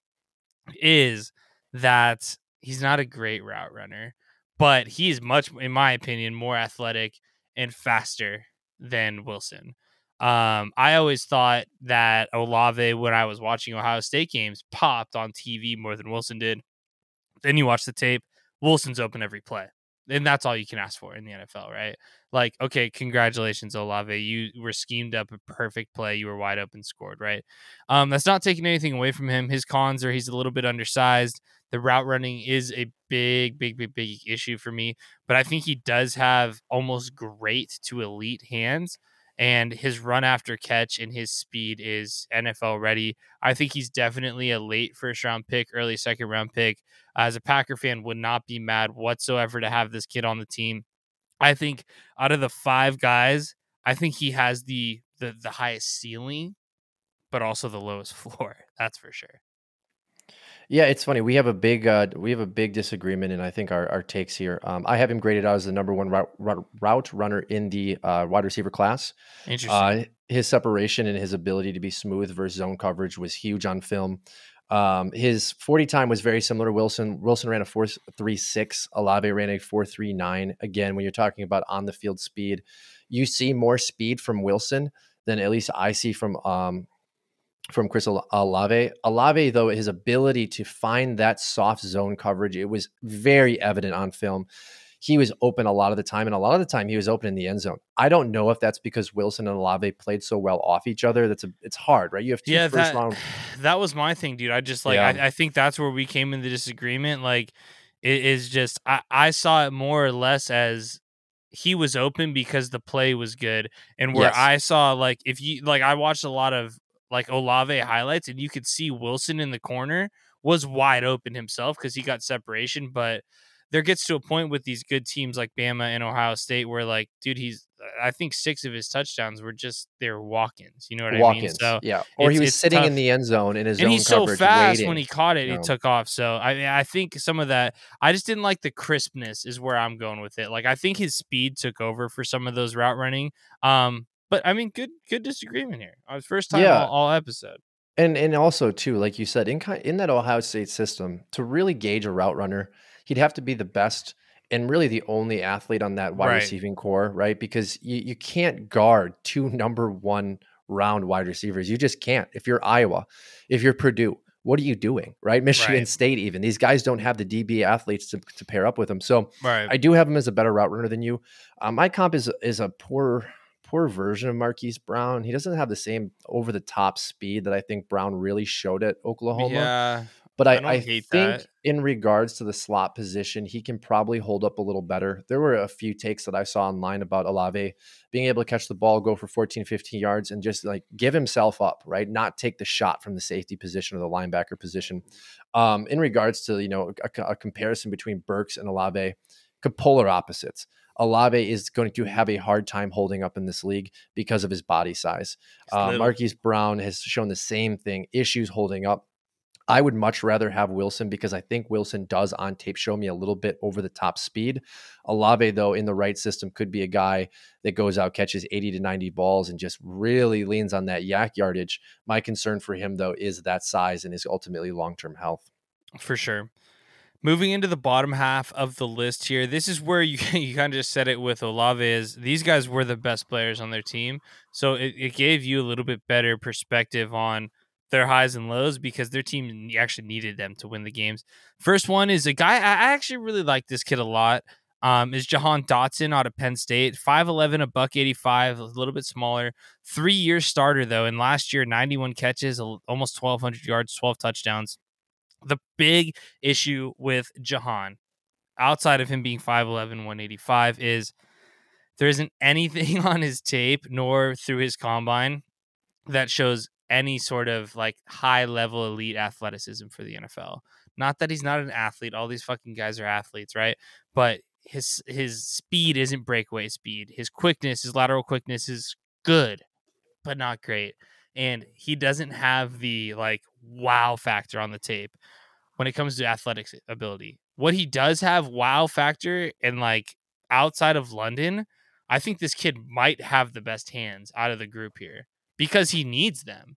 is that he's not a great route runner, but he's much, in my opinion, more athletic and faster than Wilson. Um, I always thought that Olave, when I was watching Ohio State games, popped on TV more than Wilson did. Then you watch the tape, Wilson's open every play. And that's all you can ask for in the NFL, right? Like, okay, congratulations, Olave. You were schemed up a perfect play. You were wide open, scored, right? Um, that's not taking anything away from him. His cons are he's a little bit undersized. The route running is a big, big, big, big issue for me. But I think he does have almost great to elite hands. And his run after catch and his speed is NFL ready. I think he's definitely a late first round pick, early second round pick. As a Packer fan, would not be mad whatsoever to have this kid on the team. I think out of the five guys, I think he has the the, the highest ceiling, but also the lowest (laughs) floor. That's for sure. Yeah, it's funny. We have a big uh, we have a big disagreement, and I think our, our takes here. Um, I have him graded out as the number one route, route runner in the uh, wide receiver class. Interesting. Uh, his separation and his ability to be smooth versus zone coverage was huge on film. Um, his 40 time was very similar to Wilson. Wilson ran a 4.36. Olave ran a 4.39. Again, when you're talking about on the field speed, you see more speed from Wilson than at least I see from um, from Chris Olave. Olave, though, his ability to find that soft zone coverage, it was very evident on film. He was open a lot of the time, and a lot of the time he was open in the end zone. I don't know if that's because Wilson and Olave played so well off each other. That's a it's hard, right? You have two yeah, first that, round. (sighs) That was my thing, dude. I just like yeah. I, I think that's where we came in the disagreement. Like it is just I, I saw it more or less as he was open because the play was good and where yes. i saw like if you like i watched a lot of like Olave highlights, and you could see Wilson in the corner was wide open himself because he got separation. But there gets to a point with these good teams like Bama and Ohio State where like, dude, he's I think six of his touchdowns were just they're walk-ins. You know what walk-ins, I mean? So yeah, or he was sitting tough. in the end zone in his and he's so fast waiting. when he caught it, no. it took off. So I mean, I think some of that I just didn't like the crispness is where I'm going with it. Like I think his speed took over for some of those route running. Um, but I mean, good good disagreement here. Uh, first time yeah. all, all episode. And and also too, like you said, in in that Ohio State system, to really gauge a route runner, he'd have to be the best and really the only athlete on that wide right. receiving corps, right? Because you, you can't guard two number one round wide receivers. You just can't. If you're Iowa, if you're Purdue, what are you doing, right? (laughs) Michigan right. State, even these guys don't have the DB athletes to, to pair up with them. So right. I do have him as a better route runner than you. Um, my comp is is a poor poor version of Marquise Brown. He doesn't have the same over the top speed that I think Brown really showed at Oklahoma. Yeah. But I, I, I think that. in regards to the slot position, he can probably hold up a little better. There were a few takes that I saw online about Olave being able to catch the ball, go for 14, 15 yards, and just like give himself up, right? Not take the shot from the safety position or the linebacker position. Um, in regards to, you know, a, a comparison between Burks and Olave, polar opposites. Olave is going to have a hard time holding up in this league because of his body size. Uh, Marquise Brown has shown the same thing, issues holding up. I would much rather have Wilson because I think Wilson does on tape show me a little bit over the top speed. Olave, though, in the right system, could be a guy that goes out, catches 80 to 90 balls, and just really leans on that YAC yardage. My concern for him, though, is that size and his ultimately long term health. For sure. Moving into the bottom half of the list here, this is where you (laughs) you kind of just said it with Olave is these guys were the best players on their team, so it, it gave you a little bit better perspective on their highs and lows because their team actually needed them to win the games. First one is a guy I actually really like this kid a lot. Um, is Jahan Dotson out of Penn State, 5'11, a buck 85, a little bit smaller. Three year starter, though, and last year, 91 catches, almost 1,200 yards, 12 touchdowns. The big issue with Jahan, outside of him being 5'11, 185, is there isn't (laughs) anything on his tape nor through his combine that shows any sort of like high level elite athleticism for the NFL. Not that he's not an athlete. All these fucking guys are athletes, right? But his his speed isn't breakaway speed. His quickness, his lateral quickness is good, but not great. And he doesn't have the like wow factor on the tape when it comes to athletic ability. What he does have wow factor and like outside of London, I think this kid might have the best hands out of the group here because he needs them.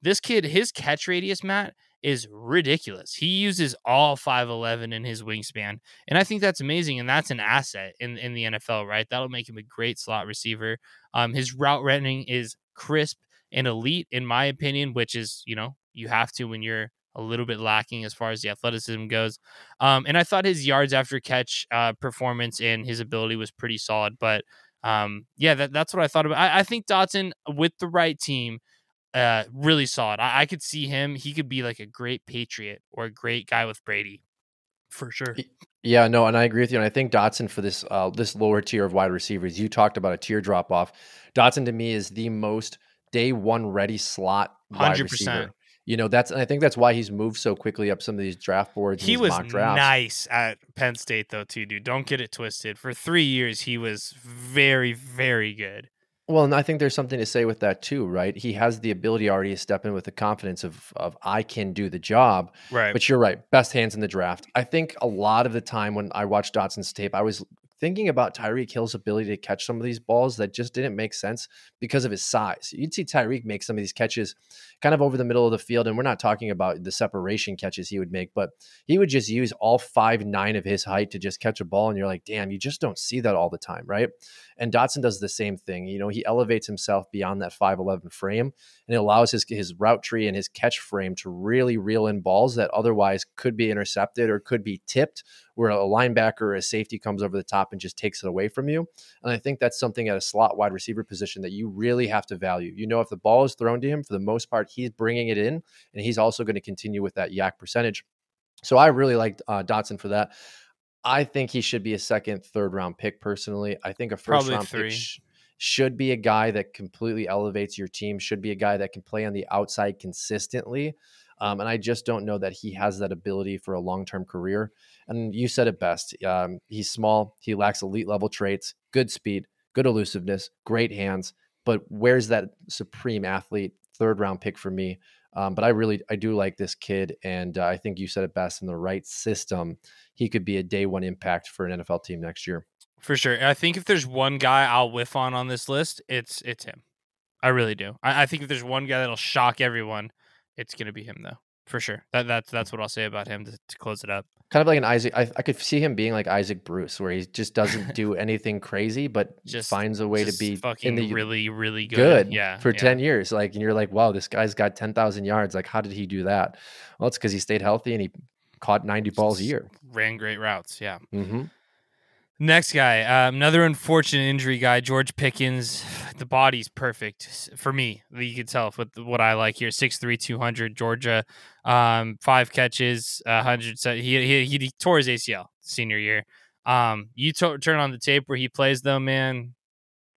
This kid, his catch radius, Matt, is ridiculous. He uses all 5'11 in his wingspan. And I think that's amazing. And that's an asset in, in the NFL, right? That'll make him a great slot receiver. Um, his route running is crisp and elite, in my opinion, which is, you know, you have to when you're a little bit lacking as far as the athleticism goes. Um, and I thought his yards after catch uh, performance and his ability was pretty solid. But um, yeah, that, that's what I thought about. I, I think Dotson, with the right team, uh, really solid. I, I could see him. He could be like a great Patriot or a great guy with Brady, for sure. Yeah, no, and I agree with you. And I think Dotson for this uh, this lower tier of wide receivers, you talked about a tier drop off. Dotson to me is the most day one ready slot wide 100%. receiver. You know, that's I think that's why he's moved so quickly up some of these draft boards. He was nice at Penn State though, too, dude. Don't get it twisted. For three years, he was very, very good. Well, and I think there's something to say with that too, right? He has the ability already to step in with the confidence of of I can do the job. Right. But you're right, best hands in the draft. I think a lot of the time when I watched Dotson's tape, I was thinking about Tyreek Hill's ability to catch some of these balls that just didn't make sense because of his size. You'd see Tyreek make some of these catches kind of over the middle of the field, and we're not talking about the separation catches he would make, but he would just use all five nine of his height to just catch a ball, and you're like, damn, you just don't see that all the time, right? And Dotson does the same thing. You know, he elevates himself beyond that 5'11 frame and it allows his, his route tree and his catch frame to really reel in balls that otherwise could be intercepted or could be tipped, where a linebacker or a safety comes over the top and just takes it away from you. And I think that's something at a slot wide receiver position that you really have to value. You know, if the ball is thrown to him, for the most part, he's bringing it in and he's also going to continue with that YAC percentage. So I really liked uh, Dotson for that. I think he should be a second, third round pick personally. I think a first Probably round three. pick sh- should be a guy that completely elevates your team, should be a guy that can play on the outside consistently. Um, and I just don't know that he has that ability for a long term career. And you said it best. Um, he's small, he lacks elite level traits, good speed, good elusiveness, great hands. But where's that supreme athlete? Third round pick for me. Um, but I really, I do like this kid, and uh, I think you said it best. In the right system, he could be a day one impact for an NFL team next year. For sure, I think if there's one guy I'll whiff on on this list, it's it's him. I really do. I, I think if there's one guy that'll shock everyone, it's gonna be him though for sure. That that's that's what I'll say about him to, to close it up. Kind of like an Isaac. I, I, could see him being like Isaac Bruce, where he just doesn't (laughs) do anything crazy, but just finds a way to be fucking in the, really really good. Good, yeah, for yeah. ten years. Like, and you're like, wow, this guy's got ten thousand yards. Like, how did he do that? Well, it's because he stayed healthy and he caught ninety balls a year. Ran great routes. Yeah. Mm-hmm. Next guy, um, another unfortunate injury guy, George Pickens. The body's perfect for me. You can tell with what I like here. 6'3", 200, Georgia, um, five catches, uh, hundred. He, he he tore his ACL senior year. Um, you to- turn on the tape where he plays though, man,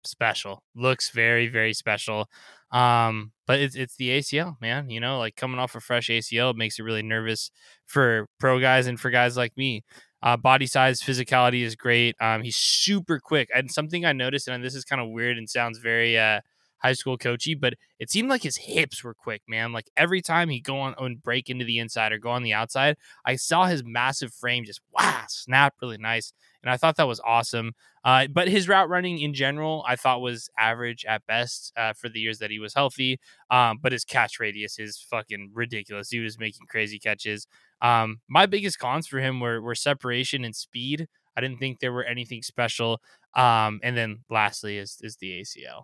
special. Looks very very special. Um, but it's it's the ACL, man. You know, like coming off a fresh ACL, makes it really nervous for pro guys and for guys like me. Uh, body size, physicality is great. Um, he's super quick. And something I noticed, and this is kind of weird and sounds very uh, high school coachy, but it seemed like his hips were quick, man. Like every time he go on and break into the inside or go on the outside, I saw his massive frame just wow snap really nice, and I thought that was awesome. Uh, but his route running in general, I thought was average at best uh, for the years that he was healthy. Um, but his catch radius is fucking ridiculous. He was making crazy catches. Um, my biggest cons for him were were separation and speed. I didn't think there were anything special. Um, and then lastly is is the ACL.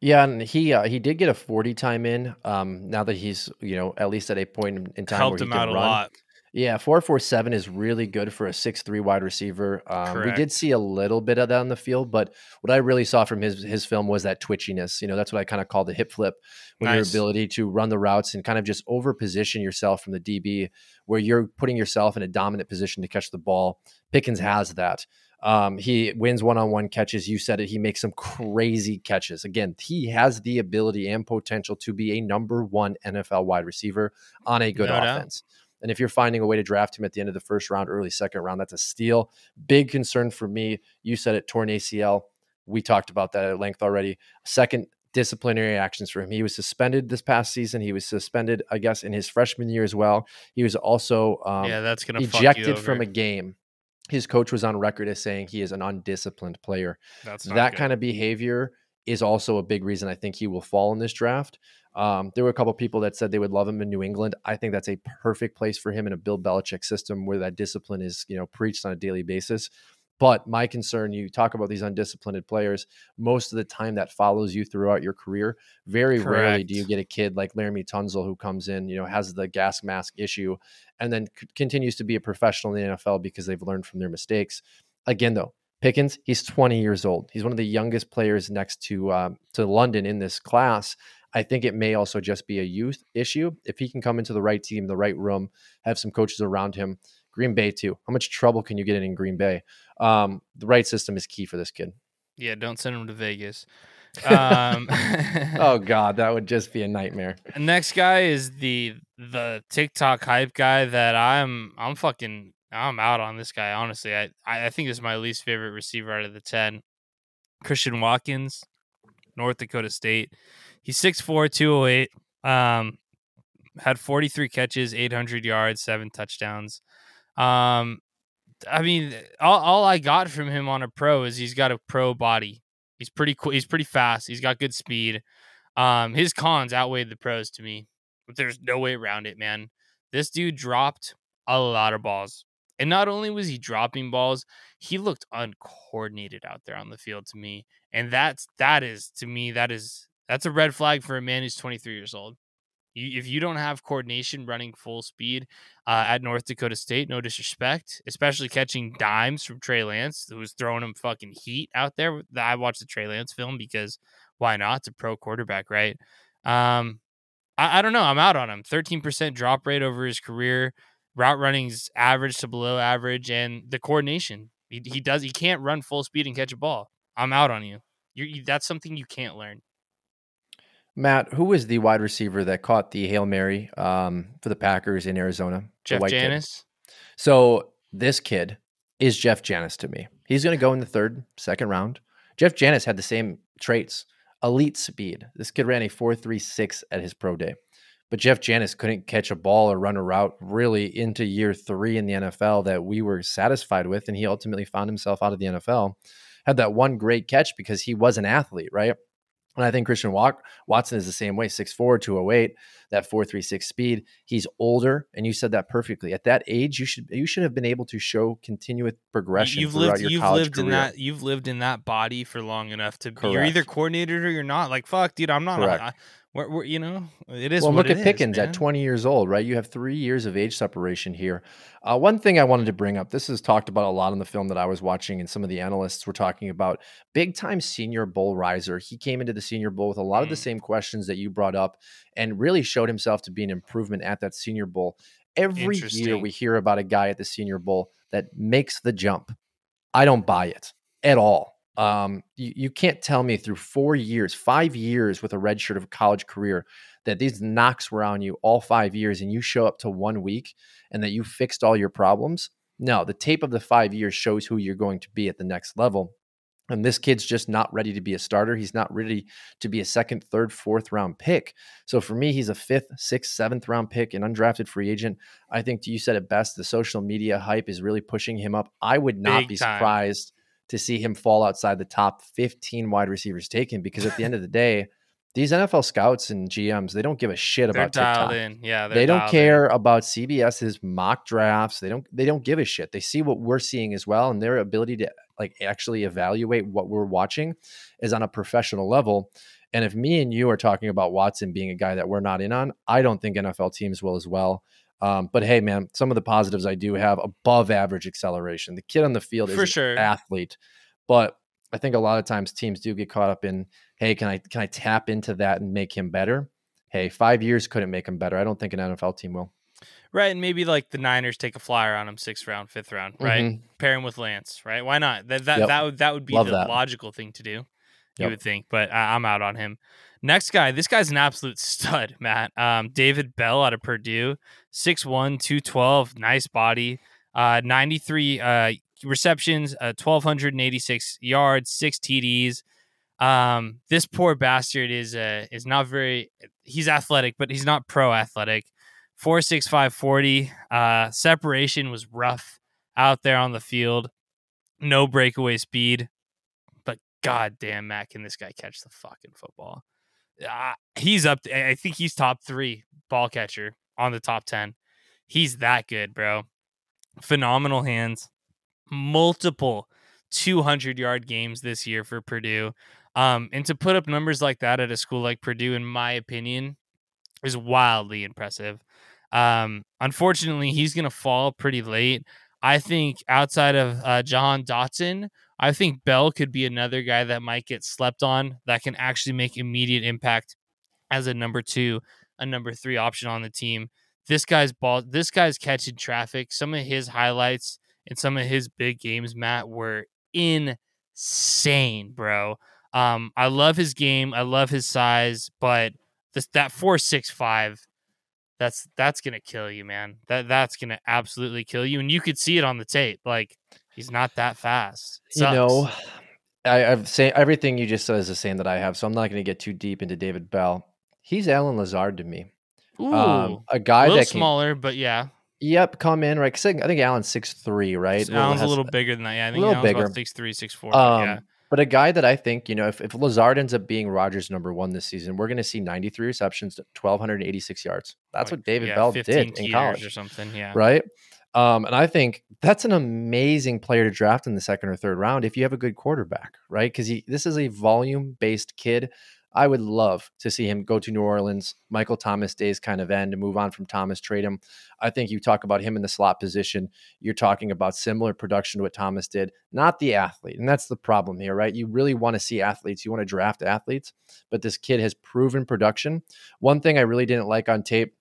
Yeah, and he uh, he did get a forty time in. Um, now that he's you know at least at a point in time helped where him he out can a run. lot. Yeah, four four seven is really good for a six three wide receiver. Um, we did see a little bit of that on the field, but what I really saw from his his film was that twitchiness. You know, that's what I kind of call the hip flip, when your ability to run the routes and kind of just over position yourself from the DB, where you're putting yourself in a dominant position to catch the ball. Pickens has that. Um, he wins one on one catches. You said it. He makes some crazy catches. Again, he has the ability and potential to be a number one NFL wide receiver on a good No doubt. And if you're finding a way to draft him at the end of the first round, early second round, that's a steal. Big concern for me. You said it, torn ACL. We talked about that at length already. Second, disciplinary actions for him. He was suspended this past season. He was suspended, I guess, in his freshman year as well. He was also um, yeah, that's gonna ejected from a game. His coach was on record as saying he is an undisciplined player That's that good. kind of behavior is also a big reason I think he will fall in this draft. Um, there were a couple people that said they would love him in New England. I think that's a perfect place for him in a Bill Belichick system where that discipline is, you know, preached on a daily basis. But my concern, you talk about these undisciplined players, most of the time that follows you throughout your career. Very rarely do you get a kid like Laremy Tunsil who comes in, you know, has the gas mask issue and then c- continues to be a professional in the NFL because they've learned from their mistakes. Again, though, Pickens, he's 20 years old. He's one of the youngest players next to um, to London in this class. I think it may also just be a youth issue. If he can come into the right team, the right room, have some coaches around him. Green Bay too. How much trouble can you get in in Green Bay? Um, the right system is key for this kid. Yeah, don't send him to Vegas. Um, (laughs) Oh God, that would just be a nightmare. (laughs) next guy is the the TikTok hype guy that I'm I'm fucking I'm out on this guy. Honestly, I I think this is my least favorite receiver out of the ten. Christian Watkins, North Dakota State. He's 6'4", 208. Um, had 43 catches, 800 yards, seven touchdowns. Um, I mean, all, all I got from him on a pro is he's got a pro body. He's pretty cool. He's pretty fast. He's got good speed. Um, his cons outweighed the pros to me. But there's no way around it, man. This dude dropped a lot of balls. And not only was he dropping balls, he looked uncoordinated out there on the field to me. And that's that is to me, that is that's a red flag for a man who's 23 years old. You, if you don't have coordination running full speed uh, at North Dakota State, no disrespect, especially catching dimes from Trey Lance, who was throwing him fucking heat out there. I watched the Trey Lance film because why not? It's a pro quarterback, right? Um, I, I don't know. I'm out on him. 13% drop rate over his career. Route running's average to below average, and the coordination. He, he does. He can't run full speed and catch a ball. I'm out on you. You're, you. That's something you can't learn. Matt, who was the wide receiver that caught the hail mary um, for the Packers in Arizona? Jeff white kid. Janis. So this kid is Jeff Janis to me. He's going to go in the third, second round. Jeff Janis had the same traits, elite speed. This kid ran a 4.36 at his pro day. But Jeff Janis couldn't catch a ball or run a route really into year three in the NFL that we were satisfied with. And he ultimately found himself out of the NFL. Had that one great catch because he was an athlete, right? And I think Christian Wat- Watson is the same way 6'4, 208, that 436 speed. He's older, and you said that perfectly. At that age, you should you should have been able to show continuous progression You've lived. You've lived career. in that. You've lived in that body for long enough to. be You're either coordinated or you're not. Like fuck, dude. I'm not. Correct. I, we're, we're, you know, it is. well, look at Pickens man. at 20 years old, right? You have three years of age separation here. Uh, one thing I wanted to bring up this is talked about a lot in the film that I was watching, and some of the analysts were talking about big time senior bowl riser. He came into the senior bowl with a lot of the Mm. same questions that you brought up and really showed himself to be an improvement at that senior bowl. Every year we hear about a guy at the senior bowl that makes the jump. I don't buy it at all. Um, you, you can't tell me through four years, five years with a red shirt of a college career that these knocks were on you all five years and you show up to one week and that you fixed all your problems. No, the tape of the five years shows who you're going to be at the next level. And this kid's just not ready to be a starter. He's not ready to be a second, third, fourth round pick. So for me, he's a fifth, sixth, seventh round pick, an undrafted free agent. I think you said it best. The social media hype is really pushing him up. I would not Big be time. surprised to see him fall outside the top 15 wide receivers taken because at the end of the day, these NFL scouts and GMs, they don't give a shit about they're TikTok. In. Yeah, they don't care in. about CBS's mock drafts. They don't they don't give a shit. They see what we're seeing as well, and their ability to like actually evaluate what we're watching is on a professional level. And if me and you are talking about Watson being a guy that we're not in on, I don't think NFL teams will as well. Um, but hey, man, some of the positives I do have above average acceleration. The kid on the field is For sure. an athlete, but I think a lot of times teams do get caught up in, hey, can I can I tap into that and make him better? Hey, five years couldn't make him better. I don't think an NFL team will. Right, and maybe like the Niners take a flyer on him sixth round, fifth round, right? Mm-hmm. Pair him with Lance, right? Why not? That that yep. that would that would be Love the that. logical thing to do. You yep. would think, but I, I'm out on him. Next guy, this guy's an absolute (laughs) stud, Matt. Um, David Bell out of Purdue, 6'1, 212, nice body, uh, 93 uh, receptions, uh, 1,286 yards, six TDs. Um, this poor bastard is uh, is not very. He's athletic, but he's not pro athletic. Four six five forty. Uh, separation was rough out there on the field. No breakaway speed, but goddamn, Matt, can this guy catch the fucking football? Uh, he's up. I think he's top three ball catcher on the top ten. He's that good, bro. Phenomenal hands multiple 200 yard games this year for Purdue. Um, and to put up numbers like that at a school like Purdue, in my opinion, is wildly impressive. Um, unfortunately, he's going to fall pretty late. I think outside of uh, Dotson, I think Bell could be another guy that might get slept on that can actually make immediate impact as a number two, a number three option on the team. This guy's ball, this guy's catching traffic. Some of his highlights and some of his big games, Matt, were insane, bro. Um, I love his game. I love his size, but this that four six five, that's that's gonna kill you, man. That that's gonna absolutely kill you, and you could see it on the tape. Like he's not that fast. You know, I, have say everything you just said is the same that I have, so I'm not gonna get too deep into David Bell. He's Allen Lazard to me. Um, Ooh, um, a guy a that can, smaller, but yeah, Yep, come in right. I think Allen's six three, right? Allen's a little bigger than that. Yeah, I think a little bigger, six three, six four. Um, yeah. But a guy that I think, you know, if, if Lazard ends up being Rodgers' number one this season, we're going to see 93 receptions, 1,286 yards. That's like, what David yeah, Bell did in college. Or something, yeah. Right? Um, and I think that's an amazing player to draft in the second or third round if you have a good quarterback, right? Because this is a volume based kid I would love to see him go to New Orleans, Michael Thomas days kind of end, and move on from Thomas, trade him. I think you talk about him in the slot position. You're talking about similar production to what Thomas did, not the athlete. And that's the problem here, right? You really want to see athletes. You want to draft athletes, but this kid has proven production. One thing I really didn't like on tape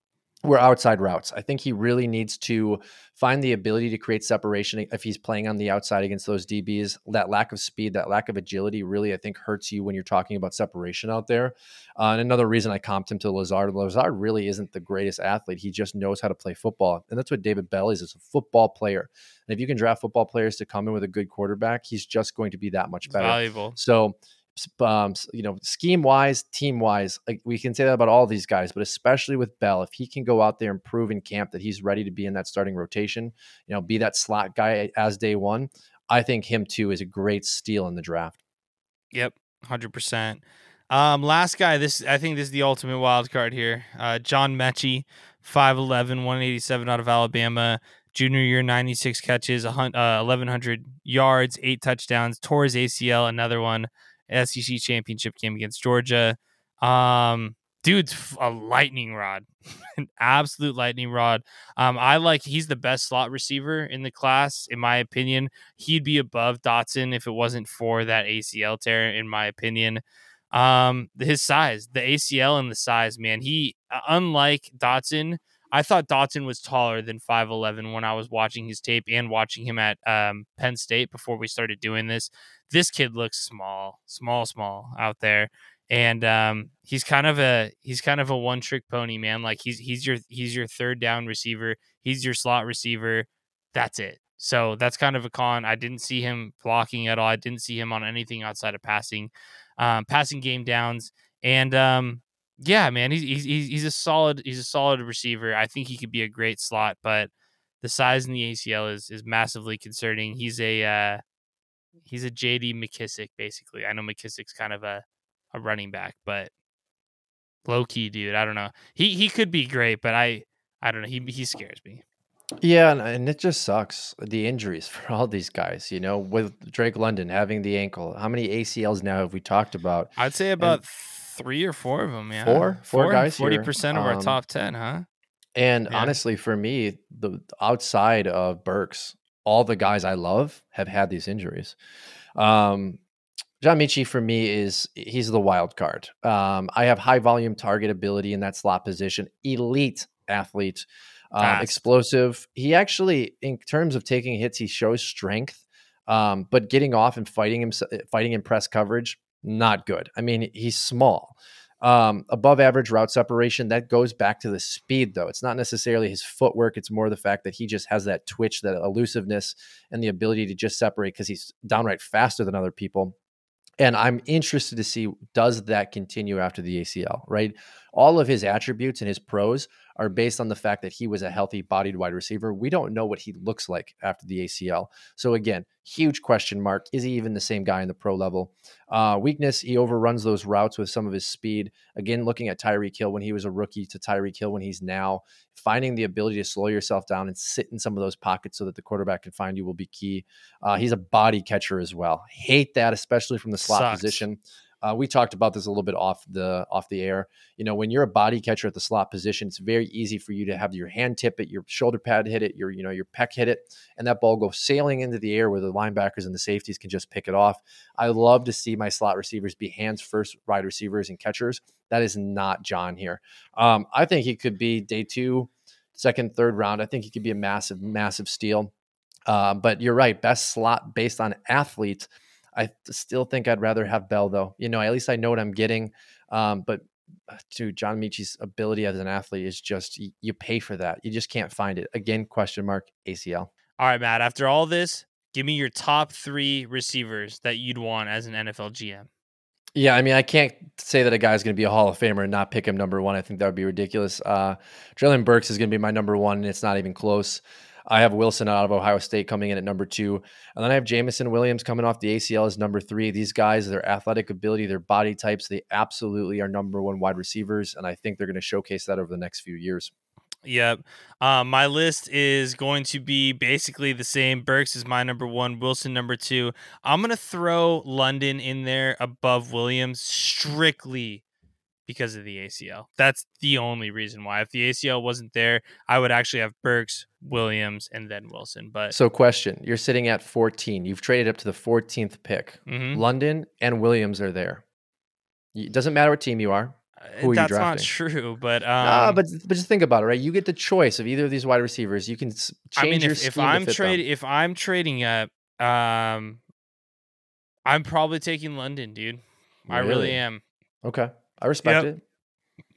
were outside routes. I think he really needs to find the ability to create separation if he's playing on the outside against those DBs. That lack of speed, that lack of agility really, I think, hurts you when you're talking about separation out there. Uh, and another reason I comped him to Lazard, Lazard really isn't the greatest athlete. He just knows how to play football. And that's what David Bell is, is a football player. And if you can draft football players to come in with a good quarterback, he's just going to be that much better. Valuable. So um, you know, scheme wise, team wise, like we can say that about all these guys, but especially with Bell, if he can go out there and prove in camp that he's ready to be in that starting rotation, you know, be that slot guy as day one, I think him too is a great steal in the draft. Yep, hundred percent. Um, last guy, this I think this is the ultimate wild card here. Uh, John Metchie, 5'11", 187 out of Alabama. Junior year, 96 catches, uh, 1,100 yards, eight touchdowns. Tore his ACL, another one. SEC championship game against Georgia. Um, dude's a lightning rod, (laughs) an absolute lightning rod. Um, I like he's the best slot receiver in the class, in my opinion. He'd be above Dotson if it wasn't for that ACL tear, in my opinion. Um, his size, the ACL and the size, man. He, uh, unlike Dotson, I thought Dotson was taller than 5'11 when I was watching his tape and watching him at um, Penn State before we started doing this. This kid looks small, small, small out there. And um, he's kind of a he's kind of a one trick pony, man. Like he's he's your he's your third down receiver. He's your slot receiver. That's it. So that's kind of a con. I didn't see him blocking at all. I didn't see him on anything outside of passing, um, passing game downs. And um, yeah, man, he's, he's he's a solid he's a solid receiver. I think he could be a great slot, but the size in the ACL is is massively concerning. He's a uh, he's a JD McKissic basically. I know McKissic's kind of a a running back, but low key, dude. I don't know. He he could be great, but I I don't know. He he scares me. Yeah, and, and it just sucks the injuries (laughs) for all these guys. You know, with Drake London having the ankle, how many ACLs now have we talked about? I'd say about and three or four of them. Yeah, four, four, four guys. Forty percent of um, our top ten, huh? And yeah. honestly, for me, the outside of Burks, all the guys I love have had these injuries. Um, John Metchie for me is he's the wild card. Um, I have high volume target ability in that slot position, elite athlete, um, explosive. He actually, in terms of taking hits, he shows strength, um, but getting off and fighting him, fighting in press coverage, not good. I mean, he's small. Um, above average route separation. That goes back to the speed, though. It's not necessarily his footwork. It's more the fact that he just has that twitch, that elusiveness, and the ability to just separate because he's downright faster than other people. And I'm interested to see does that continue after the ACL, right? All of his attributes and his pros are based on the fact that he was a healthy bodied wide receiver. We don't know what he looks like after the ACL. So, again, huge question mark. Is he even the same guy in the pro level? Uh, weakness, he overruns those routes with some of his speed. Again, looking at Tyreek Hill when he was a rookie to Tyreek Hill when he's now, finding the ability to slow yourself down and sit in some of those pockets so that the quarterback can find you will be key. Uh, he's a body catcher as well. Hate that, especially from the slot Sucks. position. Uh, we talked about this a little bit off the off the air. You know, when you're a body catcher at the slot position, it's very easy for you to have your hand tip it, your shoulder pad hit it, your you know your pec hit it, and that ball goes sailing into the air where the linebackers and the safeties can just pick it off. I love to see my slot receivers be hands first wide receivers and catchers. That is not John here. Um, I think he could be day two, second, third round. I think he could be a massive, massive steal. Uh, but you're right, best slot based on athlete I still think I'd rather have Bell though. You know, at least I know what I'm getting. Um, but to uh, John Metchie's ability as an athlete is just you, pay for that. You just can't find it. Again, question mark ACL. All right, Matt. After all this, give me your top three receivers that you'd want as an NFL GM. Yeah, I mean, I can't say that a guy's going to be a Hall of Famer and not pick him number one. I think that would be ridiculous. Uh, Treylon Burks is going to be my number one, and it's not even close. I have Wilson out of Ohio State coming in at number two. And then I have Jameson Williams coming off the ACL as number three. These guys, their athletic ability, their body types, they absolutely are number one wide receivers. And I think they're going to showcase that over the next few years. Yep. Um, my list is going to be basically the same. Burks is my number one, Wilson number two. I'm going to throw London in there above Williams strictly because of the ACL. That's the only reason why. If the ACL wasn't there, I would actually have Burks, Williams, and then Wilson. But so, question: You're sitting at 14. You've traded up to the 14th pick. Mm-hmm. London and Williams are there. It doesn't matter what team you are. Uh, Who That's not true, (laughs) but um, nah, but but just think about it, right? You get the choice of either of these wide receivers. You can change I mean, your if, if I'm trading, if I'm trading up, um, I'm probably taking London, dude. Really? I really am. Okay. I respect yep. it.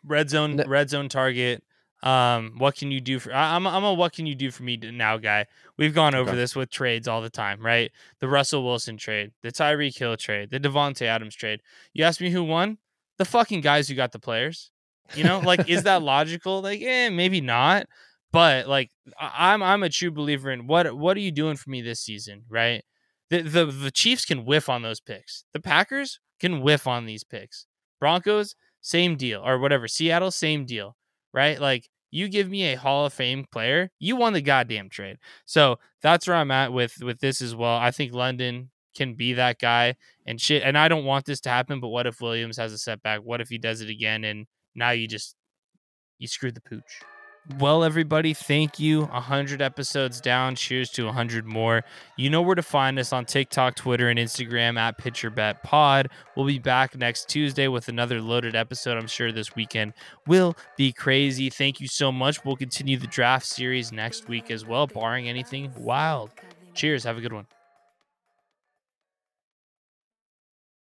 Red zone, red zone target. Um, what can you do for? I, am I'm a what can you do for me now guy. We've gone over okay. this with trades all the time, right? The Russell Wilson trade, the Tyreek Hill trade, the Davante Adams trade. You ask me who won? The fucking guys who got the players. You know, like is that logical? Like, eh, maybe not. But like, I'm I'm a true believer in what what are you doing for me this season, right? The the the Chiefs can whiff on those picks. The Packers can whiff on these picks. Broncos, same deal, or whatever. Seattle, same deal, right? Like you give me a Hall of Fame player, you won the goddamn trade. So that's where I'm at with with this as well. I think London can be that guy and shit. And I don't want this to happen, but what if Williams has a setback? What if he does it again and now you just you screwed the pooch? Well, everybody, thank you. 100 episodes down. Cheers to 100 more. You know where to find us on TikTok, Twitter, and Instagram at PitcherBetPod. We'll be back next Tuesday with another loaded episode. I'm sure this weekend will be crazy. Thank you so much. We'll continue the draft series next week as well, barring anything wild. Cheers. Have a good one.